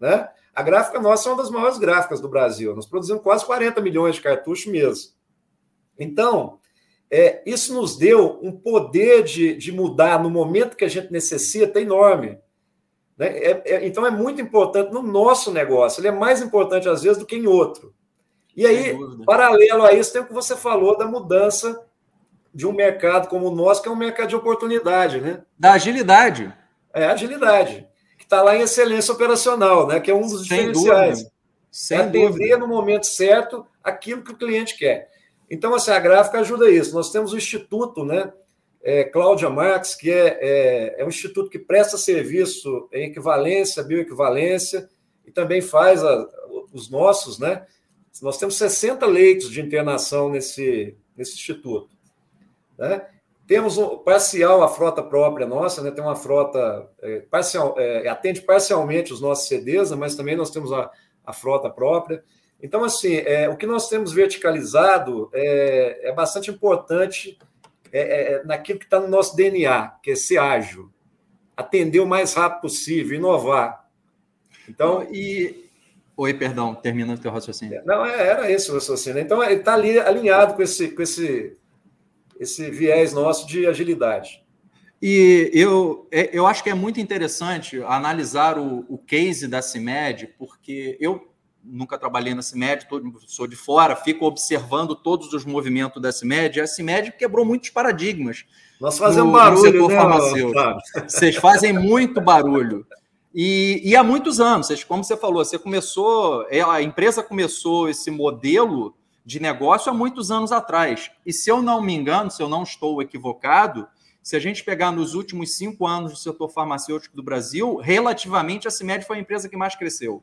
Né? A gráfica nossa é uma das maiores gráficas do Brasil. Nós produzimos quase 40 milhões de cartuchos mês. Então, é, isso nos deu um poder de, de mudar no momento que a gente necessita enorme. Né? É, é, então é muito importante no nosso negócio, ele é mais importante às vezes do que em outro. E aí, paralelo a isso, tem o que você falou da mudança de um mercado como o nosso, que é um mercado de oportunidade, né? Da agilidade. É, agilidade. Que está lá em excelência operacional, né? Que é um dos Sem diferenciais. Dúvida. Sem é atender dúvida. no momento certo aquilo que o cliente quer. Então, assim, a gráfica ajuda isso. Nós temos o Instituto, né? É, Cláudia Marx, que é, é, é, um instituto que presta serviço em equivalência, bioequivalência, e também faz a, os nossos, né? Nós temos 60 leitos de internação nesse, nesse instituto. Né? Temos um, parcial a frota própria nossa, né? tem uma frota, é, parcial, é, atende parcialmente os nossos CDs, mas também nós temos a, a frota própria. Então, assim, é, o que nós temos verticalizado é, é bastante importante é, é, é, naquilo que está no nosso DNA, que é ser ágil, atender o mais rápido possível, inovar. Então, e. Oi, perdão, termina o teu raciocínio. Não, é, era esse o raciocínio. Então, ele está ali alinhado com esse, com esse, esse viés nosso de agilidade. E eu, eu acho que é muito interessante analisar o, o case da CIMED, porque eu nunca trabalhei na CIMED, sou de fora, fico observando todos os movimentos da CIMED. A CIMED quebrou muitos paradigmas. Nós fazemos no, barulho, no setor né, farmacêutico. Vocês fazem muito barulho. E, e há muitos anos, como você falou, você começou, é, a empresa começou esse modelo de negócio há muitos anos atrás. E se eu não me engano, se eu não estou equivocado, se a gente pegar nos últimos cinco anos do setor farmacêutico do Brasil, relativamente a CIMED foi a empresa que mais cresceu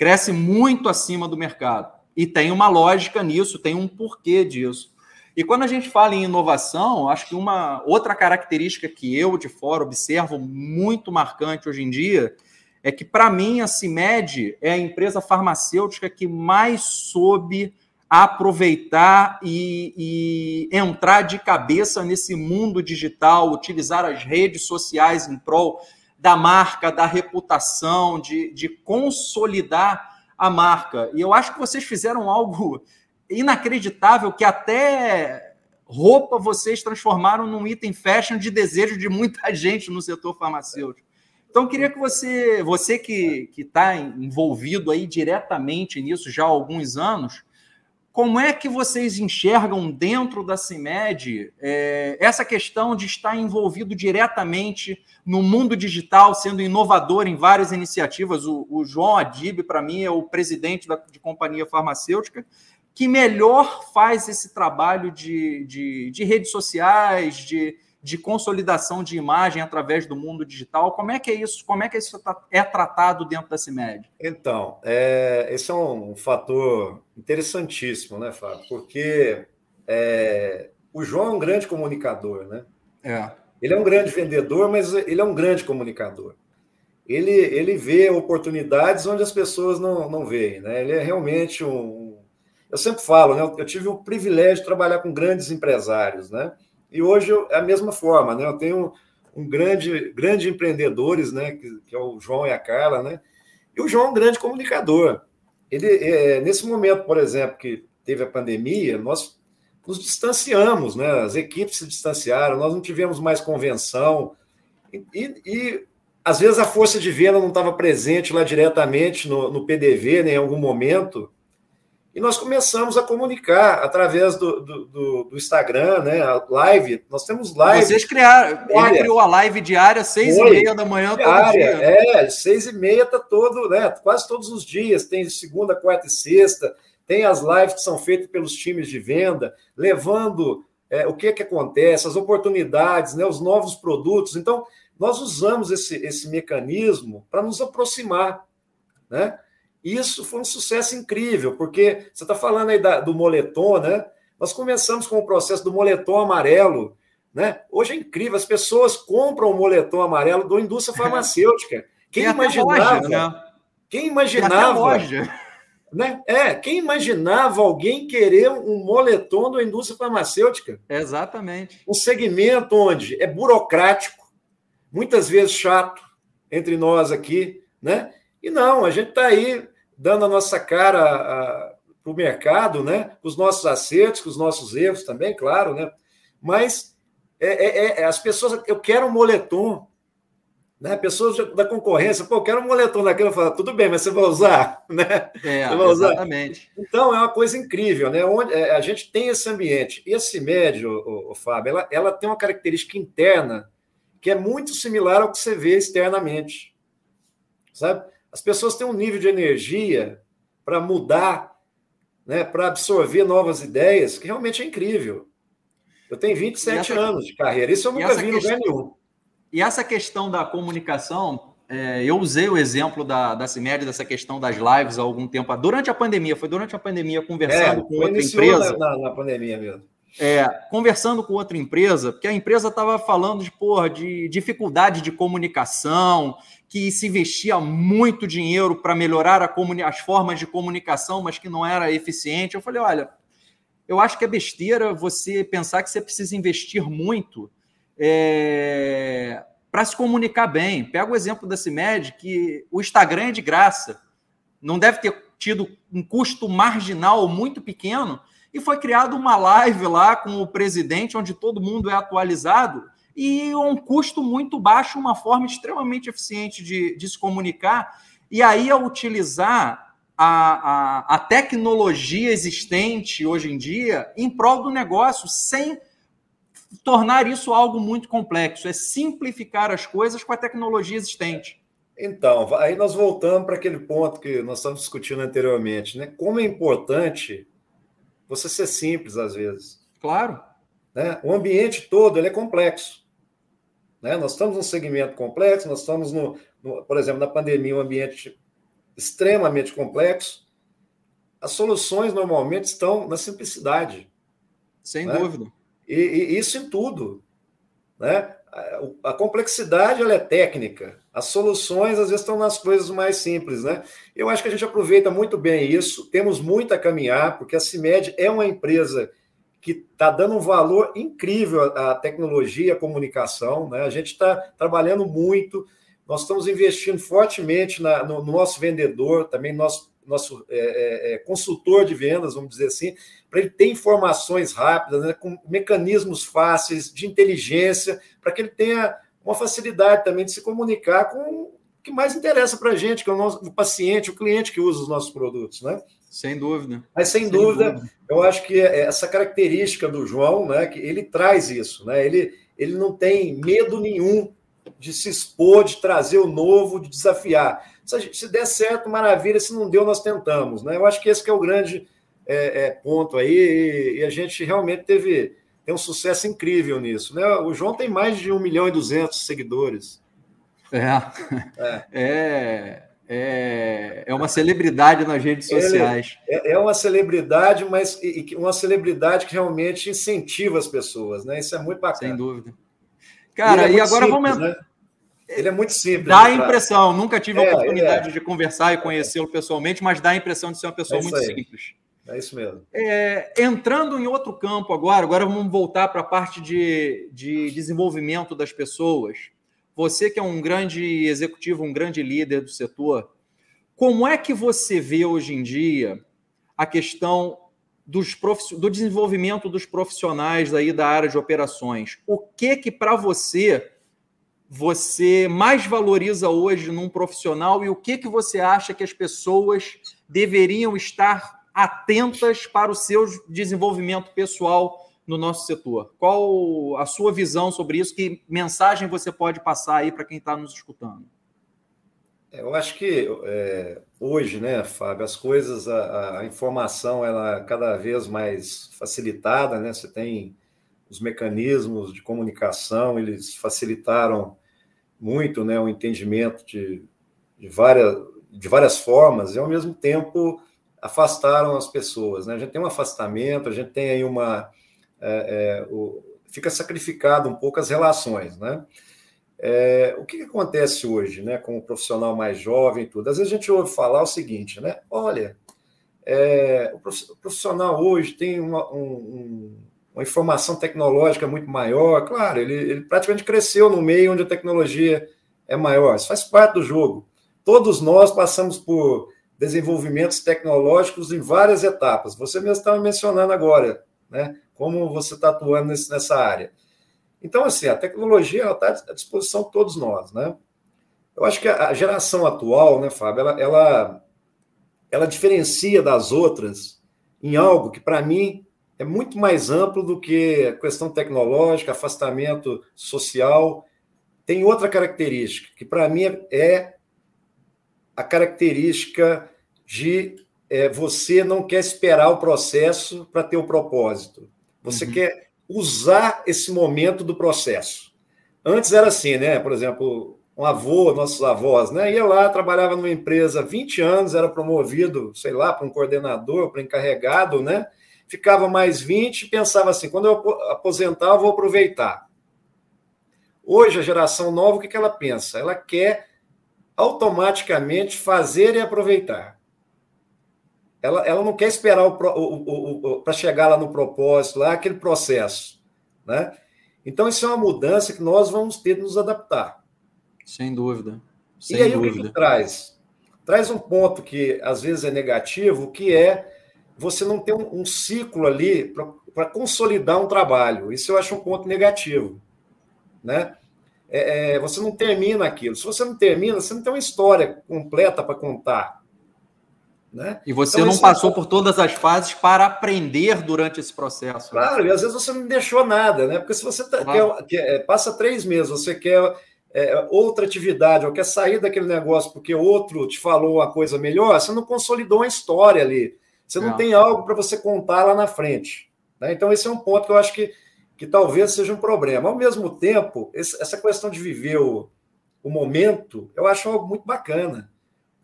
cresce muito acima do mercado. E tem uma lógica nisso, tem um porquê disso. E quando a gente fala em inovação, acho que uma outra característica que eu de fora observo muito marcante hoje em dia é que, para mim, a CIMED é a empresa farmacêutica que mais soube aproveitar e, e, entrar de cabeça nesse mundo digital, utilizar as redes sociais em prol da marca, da reputação, de, de consolidar a marca. E eu acho que vocês fizeram algo inacreditável, que até roupa vocês transformaram num item fashion de desejo de muita gente no setor farmacêutico. Então, queria que você, você que está envolvido aí diretamente nisso já há alguns anos, como é que vocês enxergam dentro da CIMED é, essa questão de estar envolvido diretamente no mundo digital, sendo inovador em várias iniciativas? O, o João Adib, para mim, é o presidente da, de companhia farmacêutica que melhor faz esse trabalho de, de, de redes sociais, de, de consolidação de imagem através do mundo digital. Como é que é isso? Como é que isso tá, é tratado dentro da CIMED? Então, é, esse é um fator interessantíssimo, né, Fábio? Porque é, o João é um grande comunicador, né? É. Ele é um grande vendedor, mas ele é um grande comunicador. Ele, ele vê oportunidades onde as pessoas não, não veem, né? Ele é realmente um. Eu sempre falo, né? Eu tive o privilégio de trabalhar com grandes empresários, né? E hoje é a mesma forma, né? Eu tenho um grande, grande empreendedores, né? Que, que, é o João e a Carla, né? E o João é um grande comunicador. Ele, é, nesse momento, por exemplo, que teve a pandemia, nós nos distanciamos, né? As equipes se distanciaram, nós não tivemos mais convenção e, e às vezes a força de venda não estava presente lá diretamente no, no PDV, né, em algum momento. E nós começamos a comunicar através do, do, do, do Instagram, né? A live. Nós temos live. Vocês criaram. Diária. Ele criou a live diária, seis Foi. e meia da manhã, diária, todo dia. É, seis e meia tá todo, né? Quase todos os dias. Tem segunda, quarta e sexta. Tem as lives que são feitas pelos times de venda, levando é, o que, que acontece, as oportunidades, né? Os novos produtos. Então, nós usamos esse, esse mecanismo para nos aproximar, né? Isso foi um sucesso incrível, porque você está falando aí da, do moletom, né? Nós começamos com o processo do moletom amarelo, né? Hoje é incrível, as pessoas compram o moletom amarelo da indústria farmacêutica. Quem imaginava? Loja, né? Quem imaginava? Né? É, quem imaginava alguém querer um moletom da indústria farmacêutica? Exatamente. Um segmento onde é burocrático, muitas vezes chato entre nós aqui, né? E não, a gente está aí dando a nossa cara para o mercado, né? Com os nossos acertos, com os nossos erros também, claro, né? Mas é, é, é, as pessoas, eu quero um moletom, né? Pessoas da concorrência, pô, eu quero um moletom daquele, eu falo, tudo bem, mas você vai usar, né? É, vai usar. exatamente. Então é uma coisa incrível, né? Onde é, a gente tem esse ambiente. E esse médio, o, o Fábio, ela, ela tem uma característica interna que é muito similar ao que você vê externamente, sabe? As pessoas têm um nível de energia para mudar, né, para absorver novas ideias, que realmente é incrível. Eu tenho 27 essa, anos de carreira, isso eu nunca vi em lugar nenhum. E essa questão da comunicação, é, eu usei o exemplo da, da CIMED, dessa questão das lives há algum tempo, durante a pandemia, foi durante a pandemia conversando é, com outra empresa. Na, na pandemia mesmo. É, conversando com outra empresa, porque a empresa estava falando de, porra, de dificuldade de comunicação, que se investia muito dinheiro para melhorar as formas de comunicação, mas que não era eficiente. Eu falei, olha, eu acho que é besteira você pensar que você precisa investir muito é, para se comunicar bem. Pega o exemplo da CIMED, que o Instagram é de graça, não deve ter tido um custo marginal muito pequeno, e foi criada uma live lá com o presidente, onde todo mundo é atualizado, e um custo muito baixo, uma forma extremamente eficiente de, de se comunicar. E aí, ao utilizar a, a, a, tecnologia existente hoje em dia em prol do negócio, sem tornar isso algo muito complexo, é simplificar as coisas com a tecnologia existente. Então, aí nós voltamos para aquele ponto que nós estamos discutindo anteriormente, né? Como é importante você ser simples às vezes. Claro. Né? O ambiente todo ele é complexo. Né? Nós estamos num segmento complexo, nós estamos, no, no, por exemplo, na pandemia, um ambiente extremamente complexo. As soluções normalmente estão na simplicidade. Sem né? dúvida. E, e, isso em tudo. Né? A, a complexidade ela é técnica. As soluções, às vezes, estão nas coisas mais simples. Né? Eu acho que a gente aproveita muito bem isso. Temos muito a caminhar, porque a CIMED é uma empresa que está dando um valor incrível à tecnologia, à comunicação. Né? A gente está trabalhando muito, nós estamos investindo fortemente na, no, no, nosso vendedor, também no nosso, nosso é, é, é, consultor de vendas, vamos dizer assim, para ele ter informações rápidas, né, com mecanismos fáceis de inteligência, para que ele tenha uma facilidade também de se comunicar com o que mais interessa para a gente, que é o, nosso, o paciente, o cliente que usa os nossos produtos, né? Sem dúvida. Mas sem, sem dúvida, dúvida, eu acho que essa característica do João, né, que ele traz isso, né? Ele, ele não tem medo nenhum de se expor, de trazer o novo, de desafiar. Se, se der certo, maravilha. Se não deu, nós tentamos. Né? Eu acho que esse que é o grande é, é, ponto aí, e, e, a gente realmente teve tem um sucesso incrível nisso. Né? O João tem mais de 1 milhão e 200 seguidores. É. É. é. É, é uma celebridade nas redes sociais. É, é uma celebridade, mas uma celebridade que realmente incentiva as pessoas, né? Isso é muito bacana. Sem dúvida. Cara, e, é e agora simples, vamos. Né? Ele é muito simples. Dá a impressão, nunca tive a é, oportunidade é. de conversar e conhecê-lo pessoalmente, mas dá a impressão de ser uma pessoa muito aí. simples. É isso mesmo. É, entrando em outro campo agora, agora vamos voltar para a parte de, de desenvolvimento das pessoas. Você que é um grande executivo, um grande líder do setor, como é que você vê hoje em dia a questão dos do desenvolvimento dos profissionais aí da área de operações? O que que para você você mais valoriza hoje num profissional e o que, que você acha que as pessoas deveriam estar atentas para o seu desenvolvimento pessoal no nosso setor? Qual a sua visão sobre isso? Que mensagem você pode passar aí para quem está nos escutando? É, eu acho que é, hoje, né, Fábio, as coisas, a, a, informação ela é cada vez mais facilitada, né? Você tem os mecanismos de comunicação, eles facilitaram muito né, o entendimento de, de, várias, de várias formas e, ao mesmo tempo, afastaram as pessoas. Né? A gente tem um afastamento, a gente tem aí uma. É, é, o, fica sacrificado um pouco as relações. Né? É, o que, que, acontece hoje né, com o profissional mais jovem e tudo? Às vezes a gente ouve falar o seguinte: né? olha, é, o profissional hoje tem uma, um, uma informação tecnológica muito maior. Claro, ele, ele praticamente cresceu no meio onde a tecnologia é maior. Isso faz parte do jogo. Todos nós passamos por desenvolvimentos tecnológicos em várias etapas. Você mesmo estava mencionando agora, né? Como você está atuando nesse, nessa área. Então, assim, a tecnologia está à disposição de todos nós, né? Eu acho que a geração atual, né, Fábio, ela, ela, ela diferencia das outras em algo que, para mim, é muito mais amplo do que a questão tecnológica, afastamento social. Tem outra característica, que para mim é a característica de é, você não quer esperar o processo para ter o propósito. Você uhum. quer usar esse momento do processo. Antes era assim, né? Por exemplo, um avô, nossos avós, né? Ia lá, trabalhava numa empresa 20 anos, era promovido, sei lá, para um coordenador, para encarregado, né? ficava mais 20 e pensava assim: quando eu aposentar, eu vou aproveitar. Hoje, a geração nova, o que ela pensa? Ela quer automaticamente fazer e aproveitar. Ela, ela não quer esperar o, o, o para chegar lá no propósito, lá aquele processo. Né? Então, isso é uma mudança que nós vamos ter de nos adaptar. Sem dúvida. Sem e aí, dúvida. o que, que traz? Traz um ponto que às vezes é negativo, que é você não tem um, um ciclo ali para consolidar um trabalho. Isso eu acho um ponto negativo. Né? É, é, você não termina aquilo. Se você não termina, você não tem uma história completa para contar. Né? E você então, não passou é... por todas as fases para aprender durante esse processo. Né? Claro, e às vezes você não deixou nada, né? Porque se você tá, claro. quer, é, passa três meses, você quer é, outra atividade, ou quer sair daquele negócio porque outro te falou uma coisa melhor, você não consolidou uma história ali. Você não, tem algo para você contar lá na frente. Né? Então, esse é um ponto que eu acho que, que talvez seja um problema. Ao mesmo tempo, esse, essa questão de viver o, o momento, eu acho algo muito bacana.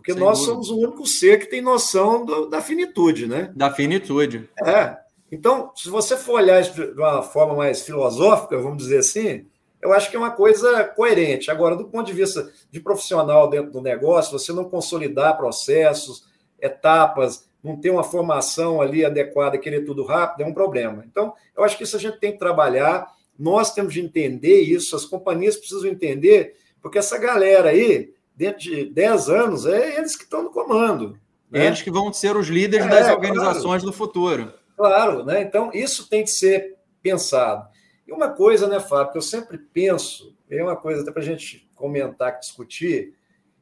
Porque Sem nós dúvida. somos o único ser que tem noção do, da finitude, né? Da finitude. É. Então, se você for olhar isso de uma forma mais filosófica, vamos dizer assim, eu acho que é uma coisa coerente. Agora, do ponto de vista de profissional dentro do negócio, você não consolidar processos, etapas, não ter uma formação ali adequada, querer tudo rápido, é um problema. Então, eu acho que isso a gente tem que trabalhar, nós temos de entender isso, as companhias precisam entender, porque essa galera aí, dentro de 10 anos, é eles que estão no comando. Né? Eles que vão ser os líderes é, das organizações claro. do futuro. Claro, né? Então isso tem que ser pensado. E uma coisa, né, Fábio, que eu sempre penso, é uma coisa até para a gente comentar, discutir.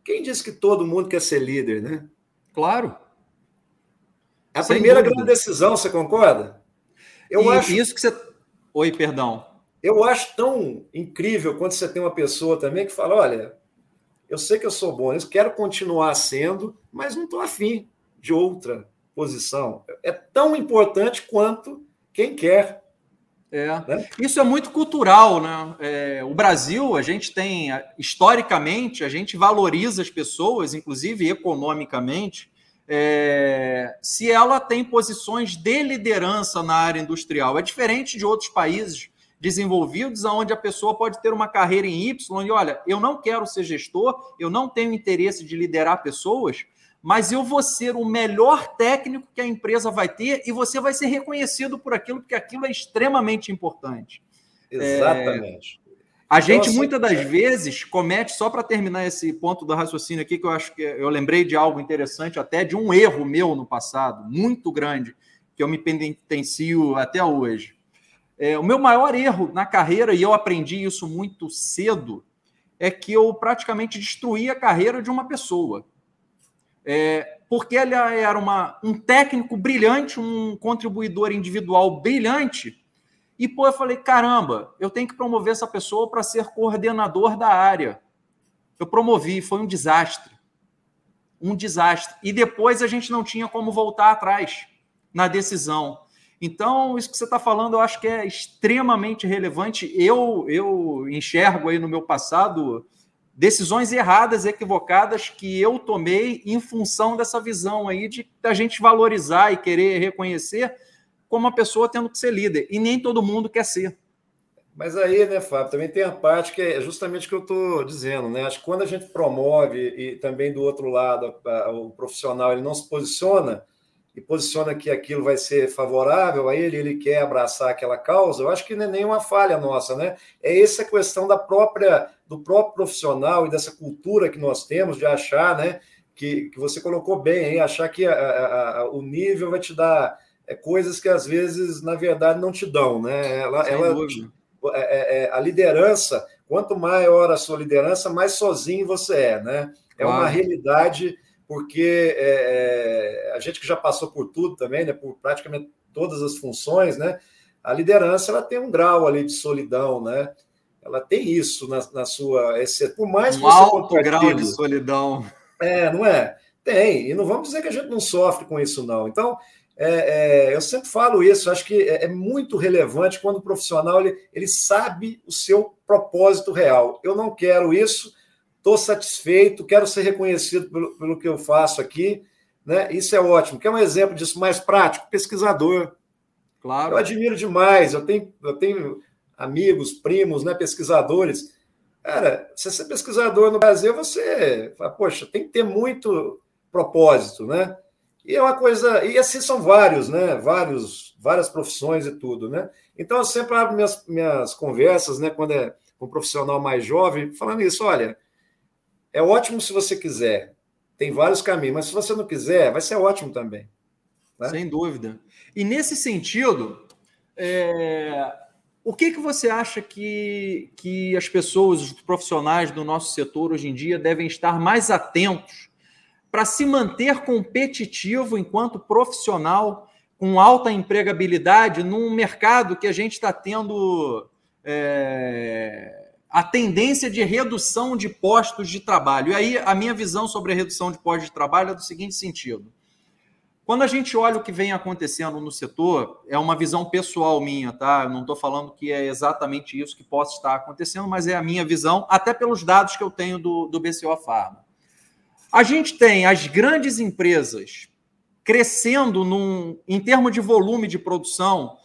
Quem disse que todo mundo quer ser líder, né? Claro. A Sem primeira dúvida. grande decisão, você concorda? Eu e acho. Isso que você. Oi, perdão. Eu acho tão incrível quando você tem uma pessoa também que fala: olha, eu sei que eu sou bom, eu quero continuar sendo, mas não estou afim de outra posição. É tão importante quanto quem quer. É. Né? Isso é muito cultural, né? É, o Brasil, a gente tem, historicamente, a gente valoriza as pessoas, inclusive economicamente, é, se ela tem posições de liderança na área industrial. É diferente de outros países desenvolvidos, onde a pessoa pode ter uma carreira em Y e olha, eu não quero ser gestor, eu não tenho interesse de liderar pessoas, mas eu vou ser o melhor técnico que a empresa vai ter e você vai ser reconhecido por aquilo, porque aquilo é extremamente importante. Exatamente. É, a gente, então, muitas das é... vezes, comete, só para terminar esse ponto do raciocínio aqui, que eu acho que eu lembrei de algo interessante, até de um erro meu no passado, muito grande, que eu me penitencio até hoje. É, o meu maior erro na carreira, e eu aprendi isso muito cedo, é que eu praticamente destruí a carreira de uma pessoa. É, porque ele era uma, um técnico brilhante, um contribuidor individual brilhante, e pô, eu falei: caramba, eu tenho que promover essa pessoa para ser coordenador da área. Eu promovi, foi um desastre. Um desastre. E depois a gente não tinha como voltar atrás na decisão. Então, isso que você está falando, eu acho que é extremamente relevante. Eu, eu enxergo aí no meu passado decisões erradas, equivocadas que eu tomei em função dessa visão aí de a gente valorizar e querer reconhecer como uma pessoa tendo que ser líder. E nem todo mundo quer ser. Mas aí, né, Fábio, também tem a parte que é justamente o que eu estou dizendo, né? Acho que quando a gente promove e também do outro lado o profissional ele não se posiciona, e posiciona que aquilo vai ser favorável a ele, ele quer abraçar aquela causa, eu acho que não é nenhuma falha nossa, né? É essa questão da própria do próprio profissional e dessa cultura que nós temos de achar, né? Que, que você colocou bem, hein? achar que a, a, a, o nível vai te dar é, coisas que às vezes, na verdade, não te dão, né? Ela, ela é, é, é, a liderança, quanto maior a sua liderança, mais sozinho você é, né? É claro. uma realidade porque é, é, a gente que já passou por tudo também, né, por praticamente todas as funções, né, a liderança ela tem um grau ali de solidão, né? Ela tem isso na, na sua por mais um alto grau de solidão. É, não é? Tem. E não vamos dizer que a gente não sofre com isso não. Então é, é, eu sempre falo isso. Acho que é, é, muito relevante quando o profissional ele, ele sabe o seu propósito real. Eu não quero isso estou satisfeito, quero ser reconhecido pelo, pelo que eu faço aqui, né? Isso é ótimo. Quer um exemplo disso mais prático? Pesquisador. Claro. Eu admiro demais. Eu tenho, eu tenho amigos, primos, né, pesquisadores. Cara, se você é pesquisador no Brasil, você fala, poxa, tem que ter muito propósito, né? E é uma coisa, e assim são vários, né? Vários, várias profissões e tudo, né? Então eu sempre abro minhas, minhas conversas, né, quando é com um profissional mais jovem, falando isso, olha, é ótimo se você quiser. Tem vários caminhos, mas se você não quiser, vai ser ótimo também. Né? Sem dúvida. E nesse sentido, é... o que, que você acha que, que as pessoas, os profissionais do nosso setor hoje em dia devem estar mais atentos para se manter competitivo enquanto profissional com alta empregabilidade num mercado que a gente está tendo. É a tendência de redução de postos de trabalho. E aí, a minha visão sobre a redução de postos de trabalho é do seguinte sentido. Quando a gente olha o que vem acontecendo no setor, é uma visão pessoal minha, tá? Eu não estou falando que é exatamente isso que possa estar acontecendo, mas é a minha visão, até pelos dados que eu tenho do, do BCO Pharma. A gente tem as grandes empresas crescendo num, em termos de volume de produção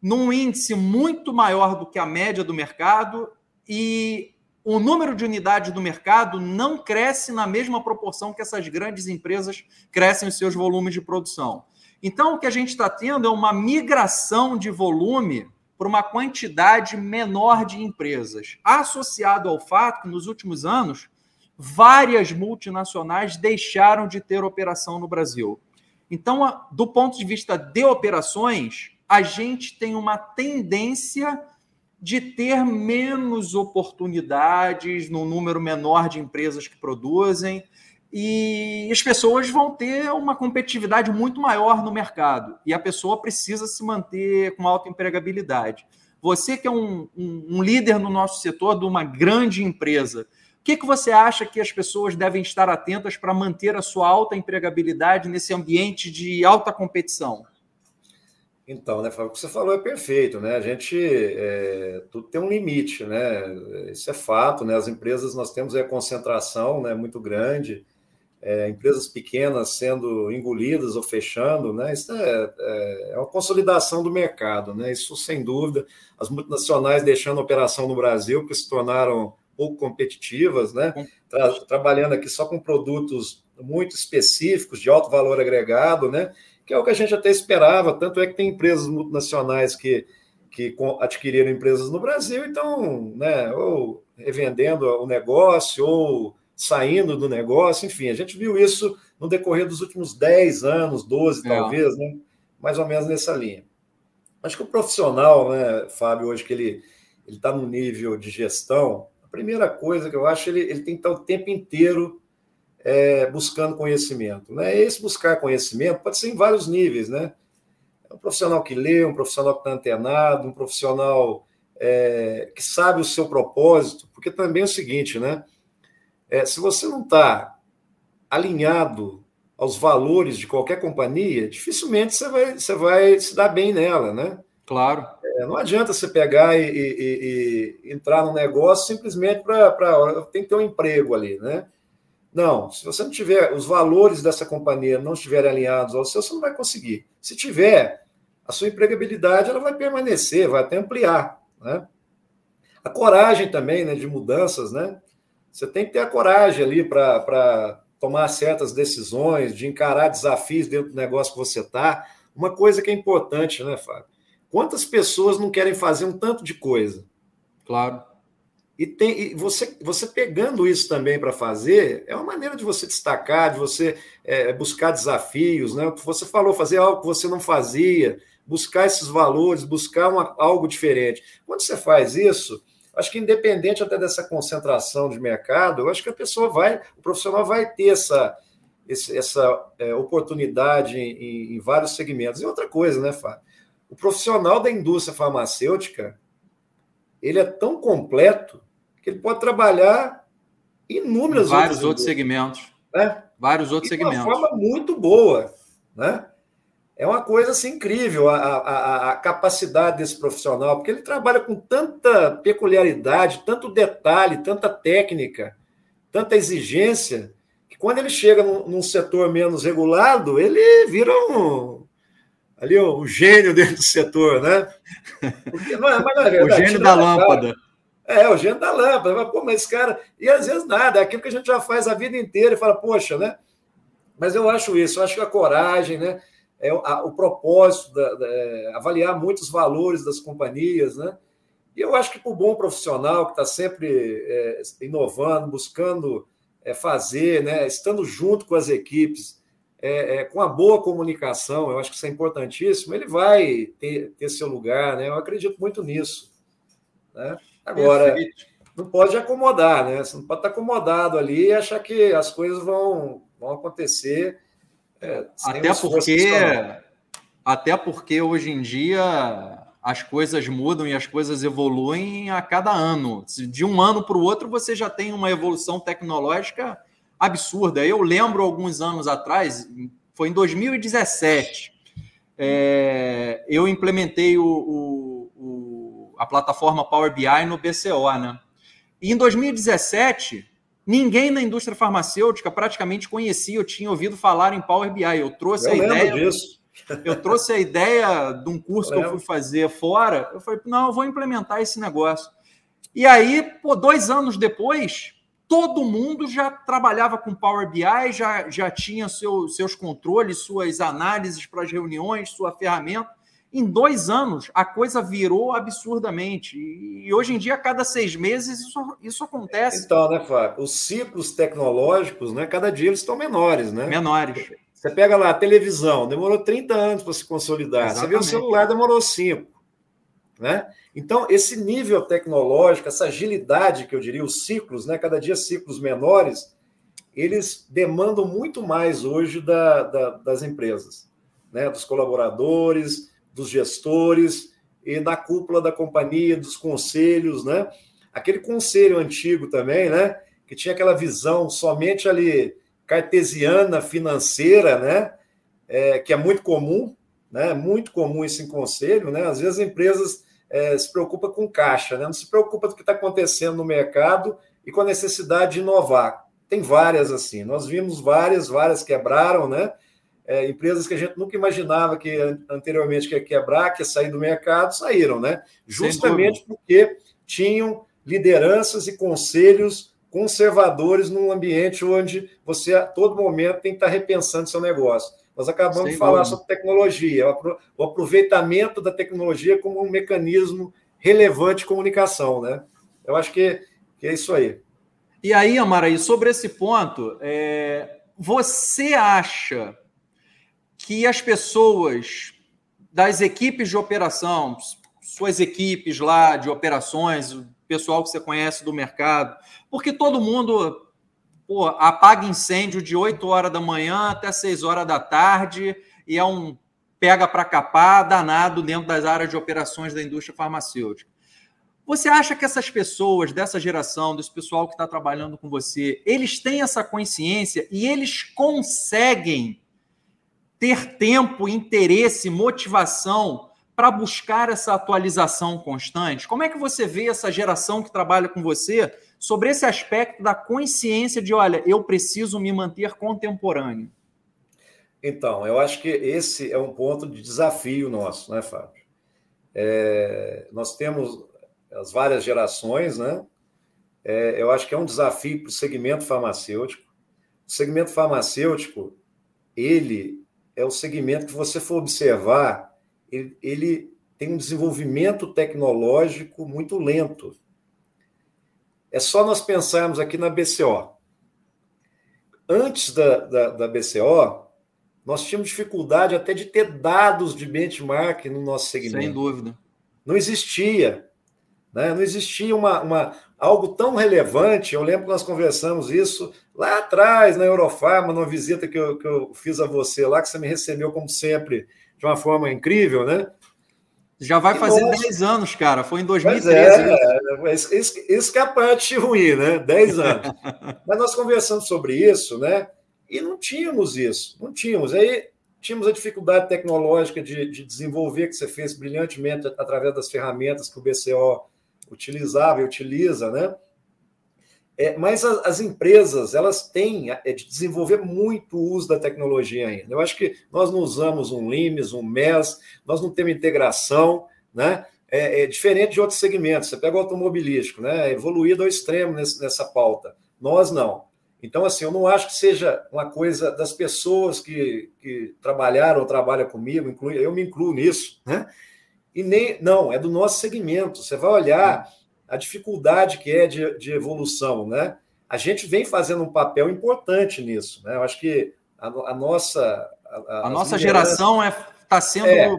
num índice muito maior do que a média do mercado e o número de unidades do mercado não cresce na mesma proporção que essas grandes empresas crescem os seus volumes de produção. Então, o que a gente está tendo é uma migração de volume para uma quantidade menor de empresas, associado ao fato que nos últimos anos várias multinacionais deixaram de ter operação no Brasil. Então, do ponto de vista de operações, a gente tem uma tendência de ter menos oportunidades no número menor de empresas que produzem e as pessoas vão ter uma competitividade muito maior no mercado e a pessoa precisa se manter com alta empregabilidade. Você que é um, um, um líder no nosso setor de uma grande empresa, o que, que você acha que as pessoas devem estar atentas para manter a sua alta empregabilidade nesse ambiente de alta competição? Então, né, Fábio, o que você falou é perfeito, né? A gente é, tudo tem um limite, né? Isso é fato, né? As empresas nós temos a concentração, né, muito grande, é, empresas pequenas sendo engolidas ou fechando, né? Isso é, é, é, uma consolidação do mercado, né? Isso sem dúvida. As multinacionais deixando a operação no Brasil, que se tornaram pouco competitivas, né? Tra trabalhando aqui só com produtos muito específicos, de alto valor agregado, né? Que é o que a gente até esperava. Tanto é que tem empresas multinacionais que, que adquiriram empresas no Brasil e estão né, ou revendendo o negócio ou saindo do negócio, enfim, a gente viu isso no decorrer dos últimos 10 anos, 12 é. talvez, né? mais ou menos nessa linha. Acho que o profissional, né, Fábio, hoje que ele está no nível de gestão, a primeira coisa que eu acho, ele, ele tem que estar o tempo inteiro é, buscando conhecimento. Né? Esse buscar conhecimento pode ser em vários níveis, né? É um profissional que lê, um profissional que está antenado, um profissional é, que sabe o seu propósito, porque também é o seguinte, né? É, se você não está alinhado aos valores de qualquer companhia, dificilmente você vai, você vai se dar bem nela, né? Claro. É, não adianta você pegar e, e, e entrar no negócio simplesmente para. Tem que ter um emprego ali, né? Não, se você não tiver os valores dessa companhia não estiverem alinhados ao seu, você não vai conseguir. Se tiver, a sua empregabilidade ela vai permanecer, vai até ampliar, né? A coragem também, né, de mudanças, né? Você tem que ter a coragem ali para tomar certas decisões, de encarar desafios dentro do negócio que você está. Uma coisa que é importante, né, Fábio? Quantas pessoas não querem fazer um tanto de coisa? Claro. E, tem, e você, você pegando isso também para fazer, é uma maneira de você destacar, de você é, buscar desafios, né? O que você falou, fazer algo que você não fazia, buscar esses valores, buscar uma, algo diferente. Quando você faz isso, acho que independente até dessa concentração de mercado, eu acho que a pessoa vai, o profissional vai ter essa, essa é, oportunidade em, em, vários segmentos. E outra coisa, né, Fábio? O profissional da indústria farmacêutica, ele é tão completo que ele pode trabalhar inúmeras vários outros segmentos. Né? Vários outros segmentos. De uma forma muito boa. Né? É uma coisa assim, incrível a, a, a, capacidade desse profissional, porque ele trabalha com tanta peculiaridade, tanto detalhe, tanta técnica, tanta exigência, que quando ele chega num, num setor menos regulado, ele vira um, ali um gênio dentro do setor, né? Porque não é, mas é verdade. O gênio da lâmpada. É, o gênio da lâmpada. Pô, mas esse cara. E às vezes nada, é aquilo que a gente já faz a vida inteira e fala, poxa, né? Mas eu acho isso, eu acho que a coragem, né? É, a, o propósito, da, da, é, avaliar muitos valores das companhias, né? E eu acho que para o bom profissional que está sempre é, inovando, buscando é, fazer, né? Estando junto com as equipes, é, é, com a boa comunicação, eu acho que isso é importantíssimo, ele vai ter, ter seu lugar, né? Eu acredito muito nisso. Né? Agora, Perfeito. não pode acomodar, né? Você não pode estar acomodado ali e achar que as coisas vão, vão acontecer. É, até porque, até porque hoje em dia as coisas mudam e as coisas evoluem a cada ano. De um ano para o outro, você já tem uma evolução tecnológica absurda. Eu lembro alguns anos atrás, foi em 2017, é, eu implementei o, o a plataforma Power BI no BCO, né? E em 2017, ninguém na indústria farmacêutica praticamente conhecia, eu tinha ouvido falar em Power BI. Eu trouxe eu a ideia. Disso. Eu trouxe a ideia de um curso eu que eu fui fazer fora. Eu falei, não, eu vou implementar esse negócio. E aí, pô, dois anos depois, todo mundo já trabalhava com Power BI, já, já tinha seu, seus controles, suas análises para as reuniões, sua ferramenta. Em dois anos, a coisa virou absurdamente. E hoje em dia, a cada seis meses, isso, isso acontece. Então, né, Fábio? Os ciclos tecnológicos, né, cada dia eles estão menores, né? Menores. Você pega lá a televisão, demorou 30 anos para se consolidar. Exatamente. Você vê o celular, demorou 5. Né? Então, esse nível tecnológico, essa agilidade que eu diria, os ciclos, né, cada dia ciclos menores, eles demandam muito mais hoje da, da, das empresas, né, dos colaboradores, dos gestores e da cúpula da companhia, dos conselhos, né? Aquele conselho antigo também, né? Que tinha aquela visão somente ali cartesiana financeira, né? É, que é muito comum, né? Muito comum isso em conselho, né? Às vezes as empresas é, se preocupam com caixa, né? Não se preocupa com o que está acontecendo no mercado e com a necessidade de inovar. Tem várias assim. Nós vimos várias, várias quebraram, né? É, empresas que a gente nunca imaginava que anteriormente que ia quebrar, que ia sair do mercado, saíram, né? Justamente porque tinham lideranças e conselhos conservadores num ambiente onde você a todo momento tem que estar repensando seu negócio. Nós acabamos Sem de falar dúvida. sobre tecnologia, o aproveitamento da tecnologia como um mecanismo relevante de comunicação, né? Eu acho que, que é isso aí. E aí, Amara, sobre esse ponto, é, você acha que as pessoas das equipes de operação, suas equipes lá de operações, o pessoal que você conhece do mercado, porque todo mundo pô, apaga incêndio de 8 horas da manhã até 6 horas da tarde e é um pega para capar danado dentro das áreas de operações da indústria farmacêutica. Você acha que essas pessoas dessa geração, desse pessoal que está trabalhando com você, eles têm essa consciência e eles conseguem ter tempo, interesse, motivação para buscar essa atualização constante? Como é que você vê essa geração que trabalha com você sobre esse aspecto da consciência de, olha, eu preciso me manter contemporâneo? Então, eu acho que esse é um ponto de desafio nosso, né, Fábio? É, nós temos as várias gerações, né? É, eu acho que é um desafio para o segmento farmacêutico. O segmento farmacêutico, ele é o segmento que você for observar, ele, ele tem um desenvolvimento tecnológico muito lento. É só nós pensarmos aqui na BCO. Antes da, da, da BCO, nós tínhamos dificuldade até de ter dados de benchmark no nosso segmento. Sem dúvida. Não existia. Né? Não existia uma, uma, algo tão relevante. Eu lembro que nós conversamos isso lá atrás, na Eurofarma, numa visita que eu, que eu fiz a você lá, que você me recebeu, como sempre, de uma forma incrível, né? Já vai fazer 10 anos, cara. Foi em 2013. É, é, isso, isso que é a parte ruim, né? 10 anos. Mas nós conversamos sobre isso, né? E não tínhamos isso. Não tínhamos. Aí tínhamos a dificuldade tecnológica de, de desenvolver, que você fez brilhantemente através das ferramentas que o BCO utilizava e utiliza, né? É, mas as, as, empresas elas têm é, de desenvolver muito o uso da tecnologia ainda. Eu acho que nós não usamos um LIMS, um MES, nós não temos integração, né? É, é diferente de outros segmentos. Você pega o automobilístico, né? Evoluído ao extremo nesse, nessa pauta. Nós não. Então, assim, eu não acho que seja uma coisa das pessoas que, que trabalharam ou trabalham comigo, inclui, eu me incluo nisso, né? E nem, não, é do nosso segmento. Você vai olhar a dificuldade que é de, de evolução, né? A gente vem fazendo um papel importante nisso, né? Eu acho que a, a nossa a, a nossa geração é está sendo é,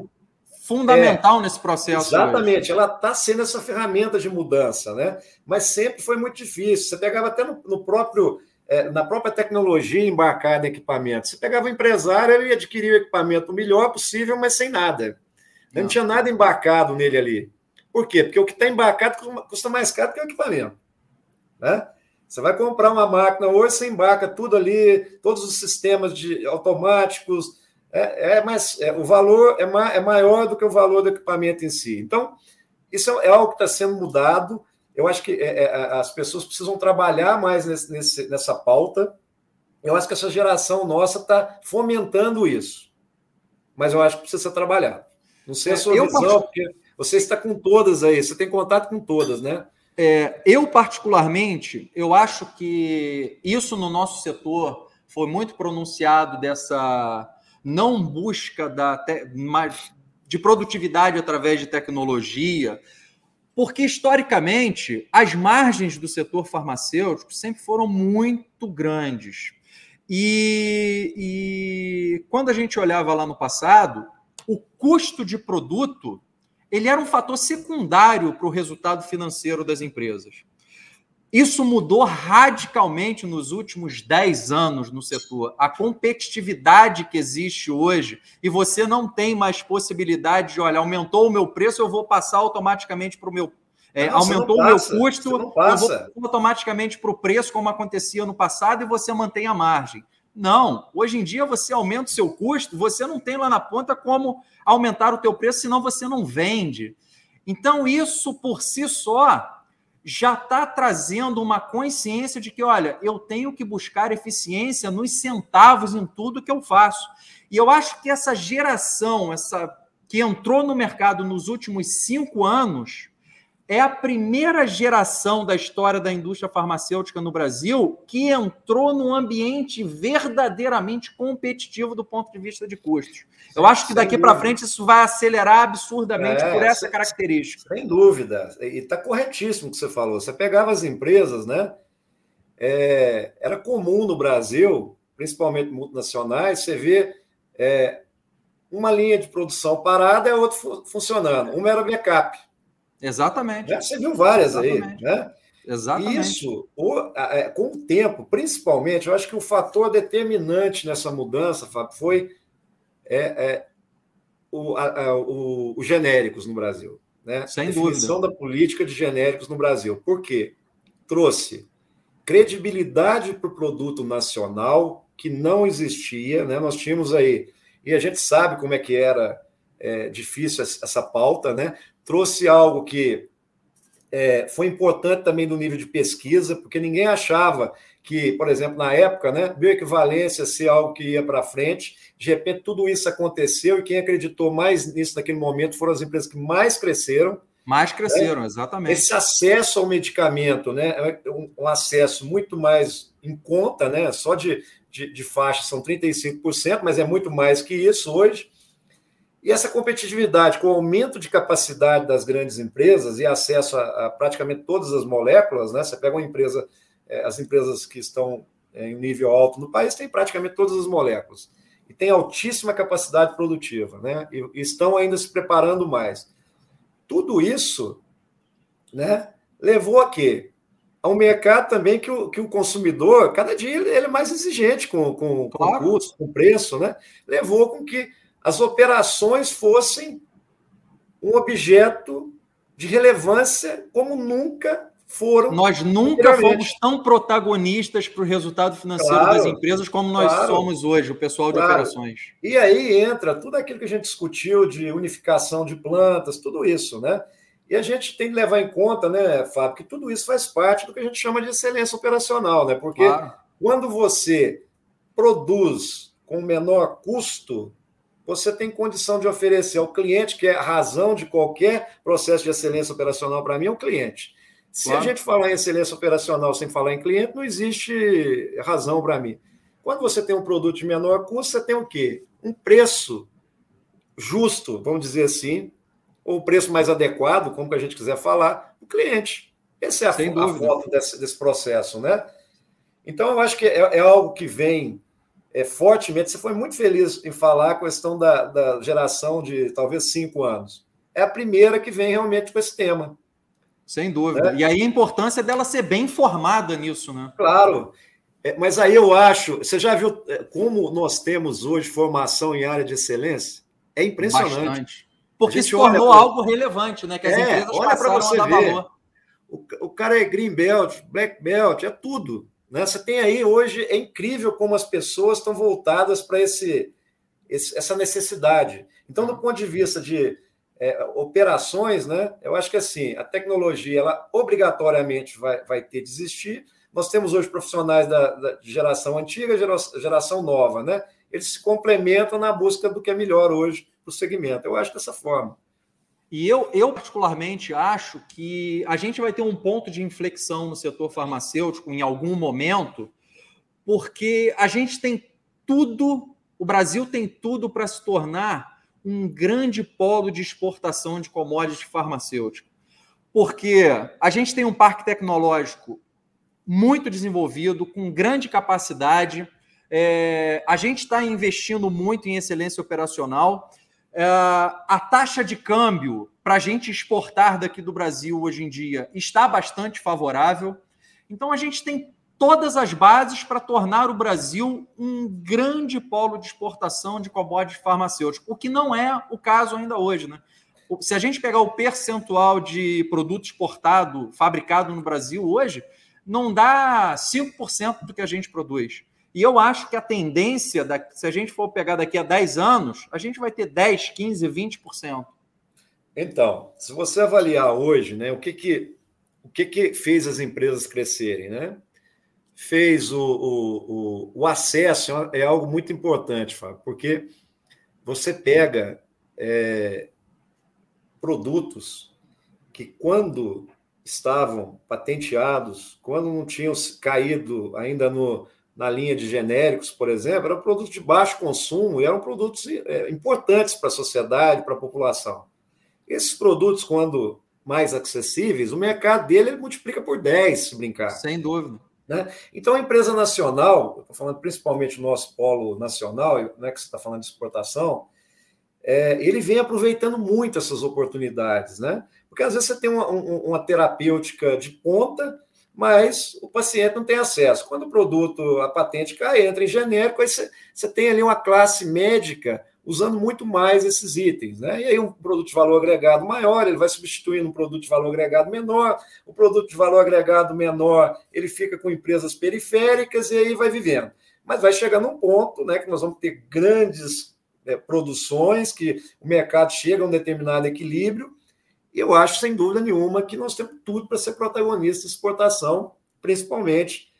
fundamental é, nesse processo. Exatamente, hoje. ela está sendo essa ferramenta de mudança, né? Mas sempre foi muito difícil. Você pegava até no, no próprio é, na própria tecnologia embarcada em equipamento. Você pegava o empresário, ele adquiria o equipamento o melhor possível, mas sem nada. Não, não tinha nada embarcado nele ali. Por quê? Porque o que está embarcado custa mais caro que o equipamento. Né? Você vai comprar uma máquina hoje, você embarca tudo ali, todos os sistemas de automáticos. É, é mais, é, o valor é, ma, é maior do que o valor do equipamento em si. Então, isso é, é algo que está sendo mudado. Eu acho que é, é, as pessoas precisam trabalhar mais nesse, nesse, nessa pauta. Eu acho que essa geração nossa está fomentando isso. Mas eu acho que precisa ser trabalhado. Não sei a é, sua eu visão, porque você está com todas aí, você tem contato com todas, né? É, eu, particularmente, eu acho que isso no nosso setor foi muito pronunciado dessa não busca da te, de produtividade através de tecnologia, porque historicamente as margens do setor farmacêutico sempre foram muito grandes. E, e quando a gente olhava lá no passado, o custo de produto ele era um fator secundário para o resultado financeiro das empresas. Isso mudou radicalmente nos últimos 10 anos no setor. A competitividade que existe hoje, e você não tem mais possibilidade de, olha, aumentou o meu preço, eu vou passar automaticamente para o meu. É, não, aumentou o meu custo, eu vou automaticamente para o preço, como acontecia no passado, e você mantém a margem. Não, hoje em dia você aumenta o seu custo, você não tem lá na ponta como aumentar o teu preço, senão você não vende. Então, isso por si só já está trazendo uma consciência de que, olha, eu tenho que buscar eficiência nos centavos em tudo que eu faço. E eu acho que essa geração, essa que entrou no mercado nos últimos cinco anos, é a primeira geração da história da indústria farmacêutica no Brasil que entrou num ambiente verdadeiramente competitivo do ponto de vista de custos. Eu acho que daqui para frente isso vai acelerar absurdamente é, por essa sem, característica. Sem dúvida. E está corretíssimo o que você falou. Você pegava as empresas, né? É, era comum no Brasil, principalmente multinacionais, você vê é, uma linha de produção parada e a outra funcionando. Uma era backup. Exatamente. Né? Você viu várias Exatamente. aí, né? Exatamente. Isso, é, com o tempo, principalmente, eu acho que o fator determinante nessa mudança, Fábio, foi é, é, o, a, o, os genéricos no Brasil. Né? Sem a definição dúvida. da política de genéricos no Brasil. Por quê? Trouxe credibilidade para o produto nacional que não existia. Né? Nós tínhamos aí, e a gente sabe como é que era é, difícil essa pauta, né? Trouxe algo que é, foi importante também do nível de pesquisa, porque ninguém achava que, por exemplo, na época, né, bioequivalência ser algo que ia para frente. De repente, tudo isso aconteceu e quem acreditou mais nisso naquele momento foram as empresas que mais cresceram. Mais cresceram, né? exatamente. Esse acesso ao medicamento, né, é um, um, acesso muito mais em conta, né, só de, de, de faixa são 35%, mas é muito mais que isso hoje. E essa competitividade, com o aumento de capacidade das grandes empresas e acesso a, a praticamente todas as moléculas, né? Você pega uma empresa, é, as empresas que estão é, em um nível alto no país têm praticamente todas as moléculas e tem altíssima capacidade produtiva, né? E, e estão ainda se preparando mais. Tudo isso, né? Levou a quê? A um mercado também que o, que o consumidor, cada dia ele, ele é mais exigente com, com, claro. com custo, com preço, né? Levou com que as operações fossem um objeto de relevância como nunca foram. Nós nunca fomos tão protagonistas para o resultado financeiro claro, das empresas como nós claro, somos hoje, o pessoal de claro. operações. E aí entra tudo aquilo que a gente discutiu de unificação de plantas, tudo isso, né? E a gente tem que levar em conta, né, Fábio, que tudo isso faz parte do que a gente chama de excelência operacional, né? Porque quando você produz com menor custo, você tem condição de oferecer ao cliente, que é a razão de qualquer processo de excelência operacional para mim, é o cliente. Se claro. a gente falar em excelência operacional sem falar em cliente, não existe razão para mim. Quando você tem um produto de menor custo, você tem o quê? Um preço justo, vamos dizer assim, ou um preço mais adequado, como que a gente quiser falar, o cliente. Essa é a, a foto desse, desse, processo, né? Então, eu acho que é, é algo que vem é, fortemente. Você foi muito feliz em falar a questão da, da geração de talvez cinco anos. É a primeira que vem realmente com esse tema. Sem dúvida. É. E aí a importância dela ser bem informada nisso, né? Claro. É, mas aí eu acho. Você já viu é, como nós temos hoje formação em área de excelência? É impressionante. Bastante. Porque se tornou pra... algo relevante, né? Que as é, empresas olha para você ver. Valor. O, o cara é green belt, black belt, é tudo. Né? Você tem aí hoje, é incrível como as pessoas estão voltadas para esse, esse, essa necessidade. Então, do ponto de vista de é, operações, né, eu acho que assim, a tecnologia ela obrigatoriamente vai, vai ter de existir. Nós temos hoje profissionais da, da geração antiga geração, geração nova, né? Eles se complementam na busca do que é melhor hoje para o segmento. Eu acho dessa forma. E eu, eu, particularmente, acho que a gente vai ter um ponto de inflexão no setor farmacêutico em algum momento, porque a gente tem tudo, o Brasil tem tudo para se tornar um grande polo de exportação de commodities farmacêuticas. Porque a gente tem um parque tecnológico muito desenvolvido, com grande capacidade. É, a gente está investindo muito em excelência operacional. É, a taxa de câmbio para a gente exportar daqui do Brasil hoje em dia está bastante favorável. Então a gente tem todas as bases para tornar o Brasil um grande polo de exportação de commodities farmacêuticos, o que não é o caso ainda hoje. Né? Se a gente pegar o percentual de produto exportado, fabricado no Brasil hoje, não dá 5% do que a gente produz. E eu acho que a tendência, se a gente for pegar daqui a 10 anos, a gente vai ter 10, 15, 20%. Então, se você avaliar hoje, né, o que que, o que, que fez as empresas crescerem, né? fez o, o, o, o acesso é algo muito importante, Fábio, porque você pega é, produtos que, quando estavam patenteados, quando não tinham caído ainda no, na linha de genéricos, por exemplo, eram produtos de baixo consumo e eram produtos é, importantes para a sociedade, para a população. Esses produtos, quando mais acessíveis, o mercado dele multiplica por 10, se brincar. Sem dúvida. Né? Então, a empresa nacional, estou falando principalmente do nosso polo nacional, né, que você está falando de exportação, é, ele vem aproveitando muito essas oportunidades, né? Porque às vezes você tem uma, uma terapêutica de ponta, mas o paciente não tem acesso. Quando o produto, a patente cai, entra em genérico, aí você, tem ali uma classe médica usando muito mais esses itens. Né? E aí, um produto de valor agregado maior, ele vai substituindo um produto de valor agregado menor, o produto de valor agregado menor, ele fica com empresas periféricas e aí vai vivendo. Mas vai chegar num ponto né, que nós vamos ter grandes é, produções, que o mercado chega a um determinado equilíbrio, e eu acho, sem dúvida nenhuma, que nós temos tudo para ser protagonista de exportação, principalmente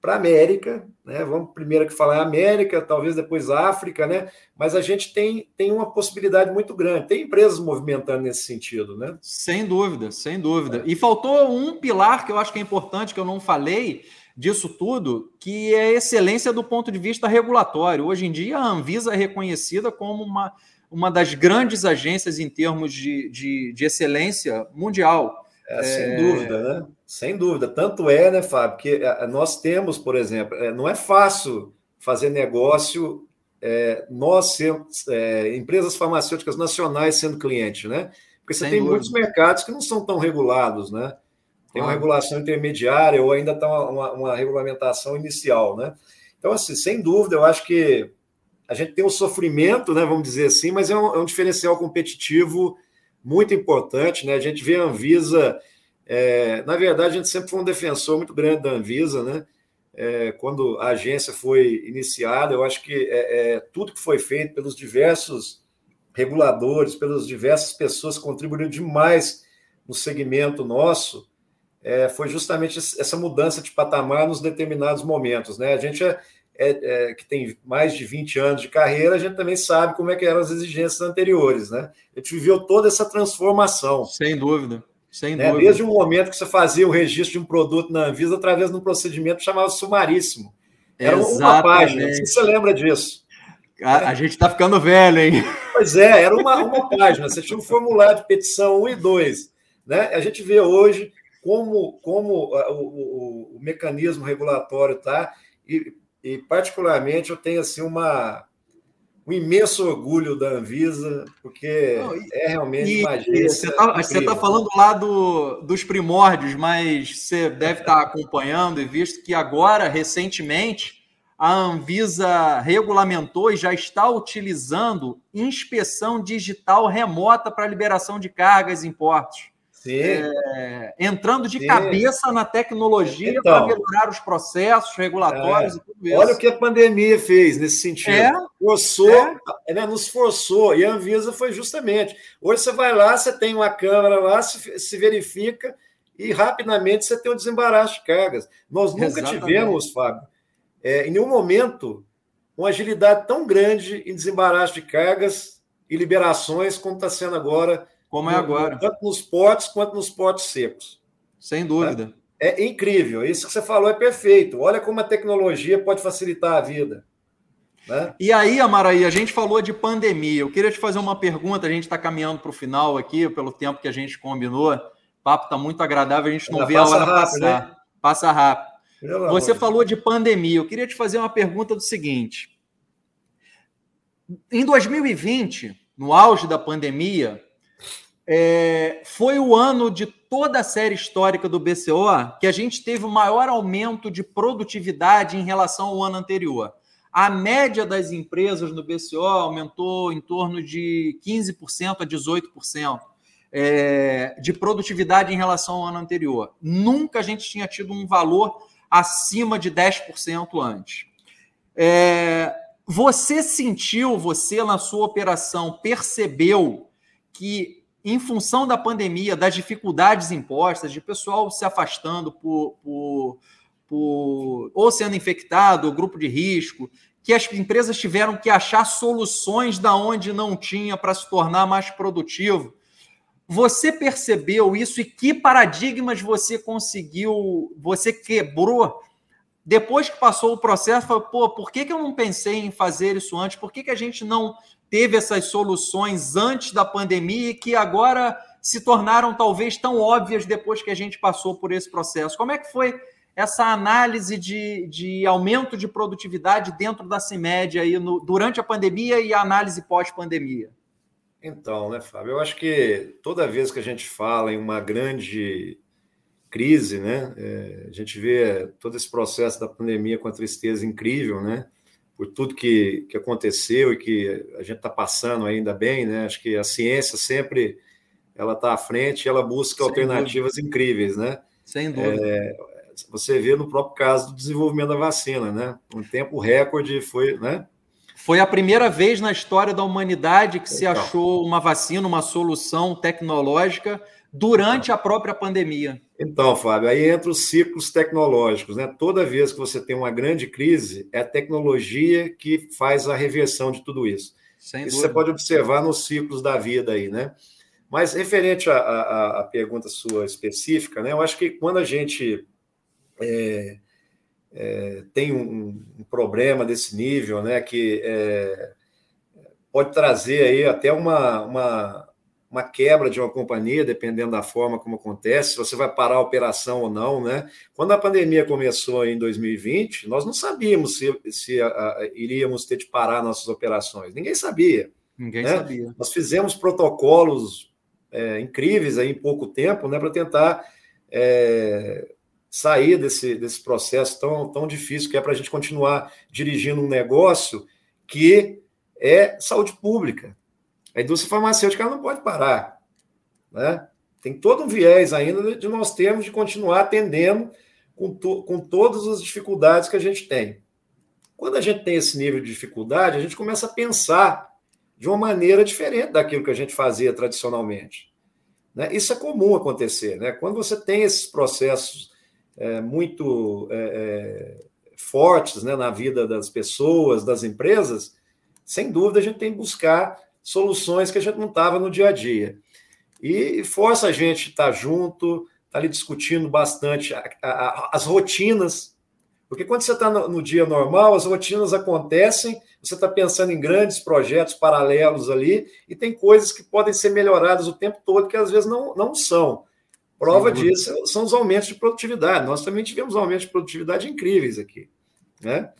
para a América, né? Vamos primeiro que falar América, talvez depois África, né? Mas a gente tem, tem uma possibilidade muito grande. Tem empresas movimentando nesse sentido, né? Sem dúvida, sem dúvida. É. E faltou um pilar que eu acho que é importante, que eu não falei disso tudo, que é a excelência do ponto de vista regulatório. Hoje em dia, a Anvisa é reconhecida como uma, uma das grandes agências em termos de, de, de excelência mundial. É, sem dúvida, né? Sem dúvida. Tanto é, né, Fábio, que é, nós temos, por exemplo, é, não é fácil fazer negócio, é, nós sermos, é, empresas farmacêuticas nacionais sendo cliente, né? Porque você Sem tem dúvida. muitos mercados que não são tão regulados, né? Tem uma regulação intermediária ou ainda está uma, uma, uma, regulamentação inicial, né? Então, assim, sem dúvida, eu acho que a gente tem um sofrimento, né, vamos dizer assim, mas é um, é um diferencial competitivo muito importante, né? A gente vê a Anvisa, é, na verdade, a gente sempre foi um defensor muito grande da Anvisa, né? É, quando a agência foi iniciada, eu acho que é, é, tudo que foi feito pelos diversos reguladores, pelas diversas pessoas que contribuíram demais no segmento nosso, é, foi justamente essa mudança de patamar nos determinados momentos. Né? A gente é, é, é, que tem mais de 20 anos de carreira, a gente também sabe como é que eram as exigências anteriores, né? A gente viveu toda essa transformação. Sem dúvida. Sem né? dúvida. Desde o momento que você fazia o registro de um produto na Anvisa através de um procedimento chamado sumaríssimo. Era Exatamente. uma página, se você lembra disso. A, a gente está ficando velho, hein? Pois é, era uma, uma página. Você tinha um formulário de petição 1 e 2. Né? A gente vê hoje como, como o, o, o mecanismo regulatório está. E e particularmente eu tenho assim uma um imenso orgulho da Anvisa, porque Não, e, é realmente e, uma agência. Você está tá falando lá do, dos primórdios, mas você deve estar tá acompanhando e visto que agora, recentemente, a Anvisa regulamentou e já está utilizando inspeção digital remota para liberação de cargas e importes é, entrando de Sim. cabeça na tecnologia então, para melhorar os processos regulatórios é, e tudo isso. Olha o que a pandemia fez nesse sentido. É, forçou. Né, nos forçou, e a Anvisa foi justamente. Hoje você vai lá, você tem uma câmera lá, se, se verifica, e rapidamente você tem o um desembaraço de cargas. Nós nunca Exatamente. tivemos, Fábio, é, em nenhum momento, uma agilidade tão grande em desembaraço de cargas e liberações como está sendo agora como é agora. Tanto nos potes quanto nos potes secos. Sem dúvida. É, é incrível. Isso que você falou é perfeito. Olha como a tecnologia pode facilitar a vida. Né? E aí, Amaraí, a gente falou de pandemia. Eu queria te fazer uma pergunta. A gente está caminhando para o final aqui, pelo tempo que a gente combinou. O papo está muito agradável, a gente não vê a hora rápido, passar. Né? Passa rápido. Pelo Você amor. falou de pandemia. Eu queria te fazer uma pergunta do seguinte. Em 2020, no auge da pandemia, é, foi o ano de toda a série histórica do BCO que a gente teve o maior aumento de produtividade em relação ao ano anterior. A média das empresas no BCO aumentou em torno de 15% a 18% é, de produtividade em relação ao ano anterior. Nunca a gente tinha tido um valor acima de 10% antes. É, você sentiu, você na sua operação, percebeu que, em função da pandemia, das dificuldades impostas, de pessoal se afastando por, por, por ou sendo infectado, ou grupo de risco, que as empresas tiveram que achar soluções da onde não tinha para se tornar mais produtivo. Você percebeu isso e que paradigmas você conseguiu, você quebrou depois que passou o processo, falou, pô, por que, que eu não pensei em fazer isso antes? Por que, que a gente não teve essas soluções antes da pandemia e que agora se tornaram talvez tão óbvias depois que a gente passou por esse processo? Como é que foi essa análise de, de aumento de produtividade dentro da CIMED aí no, durante a pandemia e a análise pós-pandemia? Então, né, Fábio, eu acho que toda vez que a gente fala em uma grande crise, né? É, a gente vê todo esse processo da pandemia com a tristeza incrível, né? Por tudo que, que aconteceu e que a gente está passando ainda bem, né? Acho que a ciência sempre ela está à frente e ela busca Sem alternativas dúvida. incríveis, né? Sem dúvida. É, você vê no próprio caso do desenvolvimento da vacina, né? Um tempo recorde foi, né? Foi a primeira vez na história da humanidade que se achou uma vacina, uma solução tecnológica durante a própria pandemia. Então, Fábio, aí entra os ciclos tecnológicos, né? Toda vez que você tem uma grande crise, é a tecnologia que faz a reversão de tudo isso. Sem isso dúvida. você pode observar nos ciclos da vida aí, né? Mas referente à, pergunta sua específica, né? Eu acho que quando a gente é, é, tem um, um, problema desse nível, né? Que é, pode trazer aí até uma, uma uma quebra de uma companhia, dependendo da forma como acontece, se você vai parar a operação ou não, né? Quando a pandemia começou em 2020, nós não sabíamos se, se a, a, iríamos ter de parar nossas operações. Ninguém sabia. Ninguém né? sabia. Nós fizemos protocolos é, incríveis aí em pouco tempo, né, para tentar é, sair desse, desse processo tão, tão difícil que é para a gente continuar dirigindo um negócio que é saúde pública. A indústria farmacêutica não pode parar. Né? Tem todo um viés ainda de nós termos de continuar atendendo com, to, com todas as dificuldades que a gente tem. Quando a gente tem esse nível de dificuldade, a gente começa a pensar de uma maneira diferente daquilo que a gente fazia tradicionalmente. Né? Isso é comum acontecer. Né? Quando você tem esses processos é, muito é, é, fortes né, na vida das pessoas, das empresas, sem dúvida a gente tem que buscar soluções que a gente não estava no dia a dia. E força a gente estar tá junto, estar tá ali discutindo bastante a, a, as rotinas, porque quando você está no, no, dia normal, as rotinas acontecem, você está pensando em grandes projetos paralelos ali, e tem coisas que podem ser melhoradas o tempo todo, que às vezes não, não são. Prova Sim. disso são os aumentos de produtividade. Nós também tivemos aumentos de produtividade incríveis aqui. Né?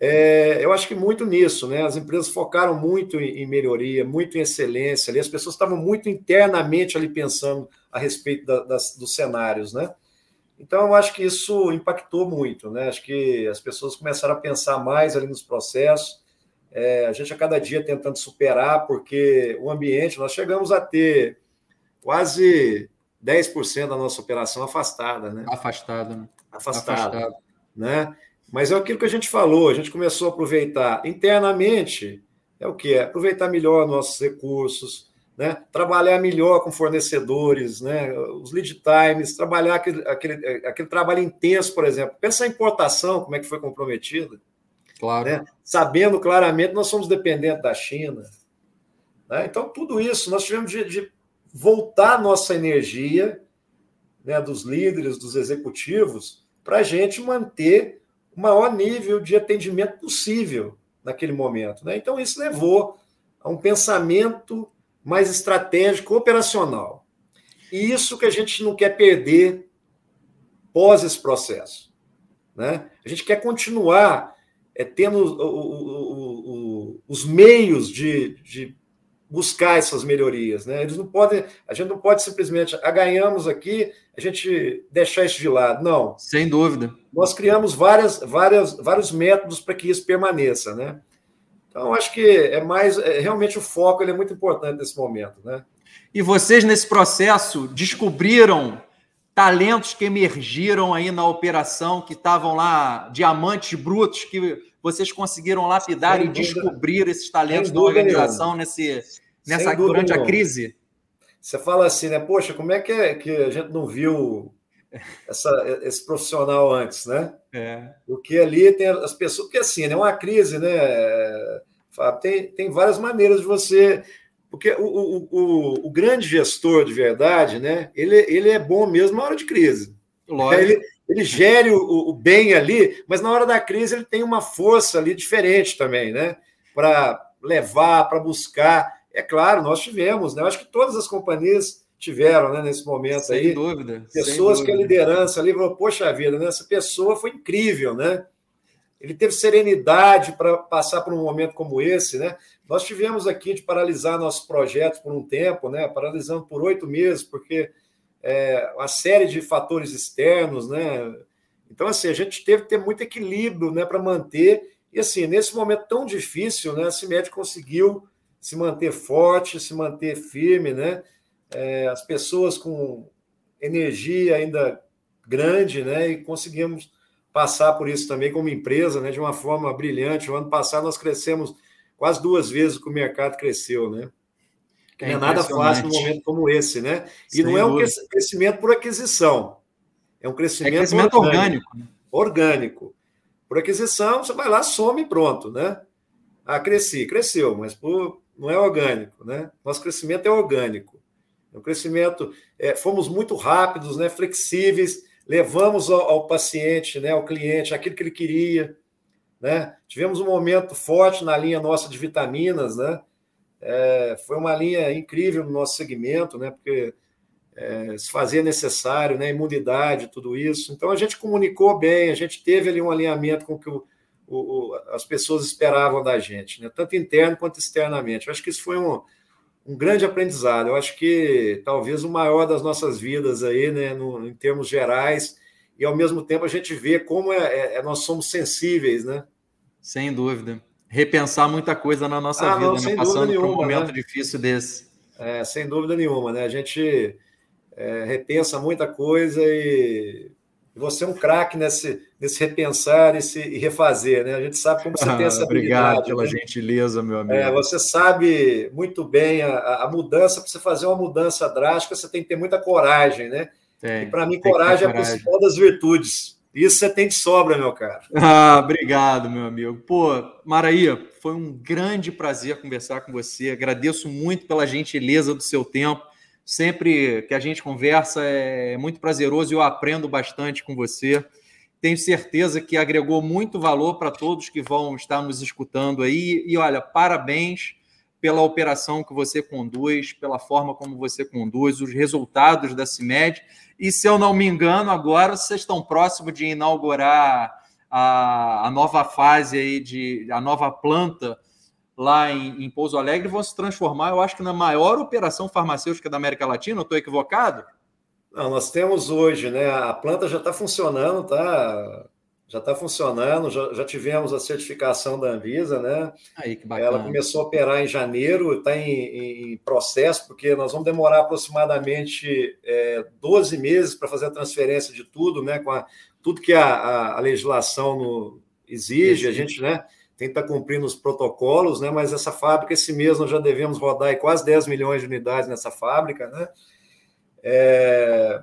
É, eu acho que muito nisso, né? As empresas focaram muito em, em, melhoria, muito em excelência, ali, as pessoas estavam muito internamente ali pensando a respeito da, das, dos cenários, né? Então, eu acho que isso impactou muito, né? Acho que as pessoas começaram a pensar mais ali nos processos, é, a gente a cada dia tentando superar, porque o ambiente, nós chegamos a ter quase 10% da nossa operação afastada, né? Afastada, né? Afastada, afastada. né? Mas é aquilo que a gente falou, a gente começou a aproveitar internamente, é o que é? Aproveitar melhor nossos recursos, né? trabalhar melhor com fornecedores, né? os lead times, trabalhar aquele, aquele, aquele trabalho intenso, por exemplo. Pensa a importação, como é que foi comprometida. Claro. Né? Sabendo claramente nós somos dependentes da China. Né? Então, tudo isso, nós tivemos de, de voltar nossa energia né, dos líderes, dos executivos, para a gente manter o maior nível de atendimento possível naquele momento. Né? Então, isso levou a um pensamento mais estratégico, operacional. E isso que a gente não quer perder pós esse processo. Né? A gente quer continuar é, tendo o, o, o, os meios de, de, buscar essas melhorias. Né? Eles não podem, a gente não pode simplesmente, ah, ganhamos aqui, a gente deixar isso de lado. Não. Sem dúvida. Nós criamos várias, várias, vários métodos para que isso permaneça. Né? Então, acho que é mais, é, realmente o foco ele é muito importante nesse momento. Né? E vocês, nesse processo, descobriram talentos que emergiram aí na operação, que estavam lá, diamantes brutos, que vocês conseguiram lapidar Sem e dúvida. descobrir esses talentos da organização nesse, nessa durante a crise? Você fala assim, né? Poxa, como é que, é que a gente não viu essa, esse profissional antes, né? É. Porque ali tem as pessoas, porque assim, é né, uma crise, né? Tem, tem várias maneiras de você porque o, o, o, o, grande gestor de verdade, né? Ele, ele é bom mesmo na hora de crise. Lógico. Ele, ele gere o, o, bem ali, mas na hora da crise ele tem uma força ali diferente também, né? Para levar, para buscar. É claro, nós tivemos, né? Eu acho que todas as companhias tiveram, né, nesse momento sem aí. Dúvida, pessoas sem que a liderança ali falou, poxa vida, né? Essa pessoa foi incrível, né? Ele teve serenidade para passar por um momento como esse, né? Nós tivemos aqui de paralisar nossos projetos por um tempo, né? Paralisando por oito meses, porque é, uma série de fatores externos, né? Então, assim, a gente teve que ter muito equilíbrio, né, para manter. E assim, nesse momento tão difícil, né, a CIMED conseguiu se manter forte, se manter firme, né? É, as pessoas com energia ainda grande, né? E conseguimos passar por isso também como empresa, né, de uma forma brilhante. O ano passado nós crescemos quase duas vezes o que o mercado cresceu, né? É não é nada fácil num momento como esse, né? E Sem não é um dúvida. crescimento por aquisição, é um crescimento, é crescimento orgânico. Orgânico. orgânico. Por aquisição, você vai lá, some e pronto, né? Ah, cresci, cresceu, mas por, não é orgânico, né? Nosso crescimento é orgânico. É um crescimento, é, fomos muito rápidos, né? Flexíveis, levamos ao, ao, paciente, né, ao cliente, aquilo que ele queria. Né? Tivemos um momento forte na linha nossa de vitaminas, né? É, foi uma linha incrível no nosso segmento, né? Porque é, se fazia necessário, né? Imunidade, tudo isso. Então a gente comunicou bem, a gente teve ali um alinhamento com o que o, o, as pessoas esperavam da gente, né? Tanto interno quanto externamente. Eu acho que isso foi um, um grande aprendizado. Eu acho que talvez o maior das nossas vidas aí, né, no, em termos gerais, e ao mesmo tempo a gente vê como é, é, é nós somos sensíveis, né? Sem dúvida. Repensar muita coisa na nossa ah, vida, não, né? passando nenhuma, por um momento né? difícil desse. É, sem dúvida nenhuma, né? A gente é, repensa muita coisa e você é um craque nesse, nesse repensar esse, e refazer, né? A gente sabe como você ah, tem essa Obrigado pela né? gentileza, meu amigo. É, você sabe muito bem a, a mudança, para você fazer uma mudança drástica, você tem que ter muita coragem, né? Tem, e para mim, coragem é a principal das virtudes. Isso você tem de sobra, meu caro. Ah, obrigado, meu amigo. Pô, Maraí, foi um grande prazer conversar com você. Agradeço muito pela gentileza do seu tempo Sempre que a gente conversa é muito prazeroso e eu aprendo bastante com você. Tenho certeza que agregou muito valor para todos que vão estar nos escutando aí. E olha, parabéns pela operação que você conduz, pela forma como você conduz, os resultados da CIMED. E se eu não me engano, agora vocês estão próximos de inaugurar a, a nova fase aí de a nova planta lá em, em Pouso Alegre vão se transformar, eu acho que na maior operação farmacêutica da América Latina. Estou equivocado? Não, nós temos hoje, né? A planta já está funcionando, tá? Já está funcionando, já, já, tivemos a certificação da Anvisa, né? Aí, que bacana. Ela começou a operar em janeiro, está em, em, processo, porque nós vamos demorar aproximadamente é, 12 meses para fazer a transferência de tudo, né? Com a, tudo que a, a, a legislação no, exige, a gente, né? Tem que estar cumprindo os protocolos, né? Mas essa fábrica, esse mês, nós já devemos rodar quase 10 milhões de unidades nessa fábrica, né? É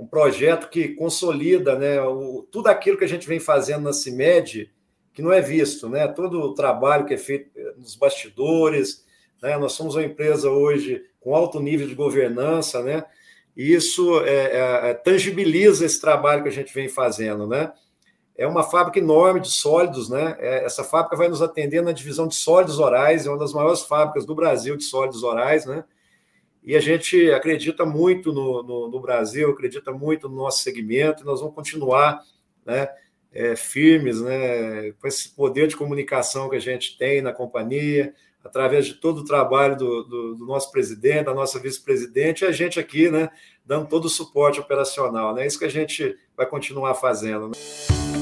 um projeto que consolida né, o, tudo aquilo que a gente vem fazendo na CIMED, que não é visto, né? Todo o trabalho que é feito eh, nos bastidores, né? Nós somos uma empresa hoje com alto nível de governança, né? E isso é, é, tangibiliza esse trabalho que a gente vem fazendo, né? É uma fábrica enorme de sólidos, né? É, essa fábrica vai nos atender na divisão de sólidos orais, é uma das maiores fábricas do Brasil de sólidos orais, né? E a gente acredita muito no, no, no Brasil, acredita muito no nosso segmento, e nós vamos continuar, né? É, firmes, né? Com esse poder de comunicação que a gente tem na companhia, através de todo o trabalho do, do, do nosso presidente, da nossa vice-presidente, e a gente aqui, né? Dando todo o suporte operacional, né? É isso que a gente vai continuar fazendo. Né?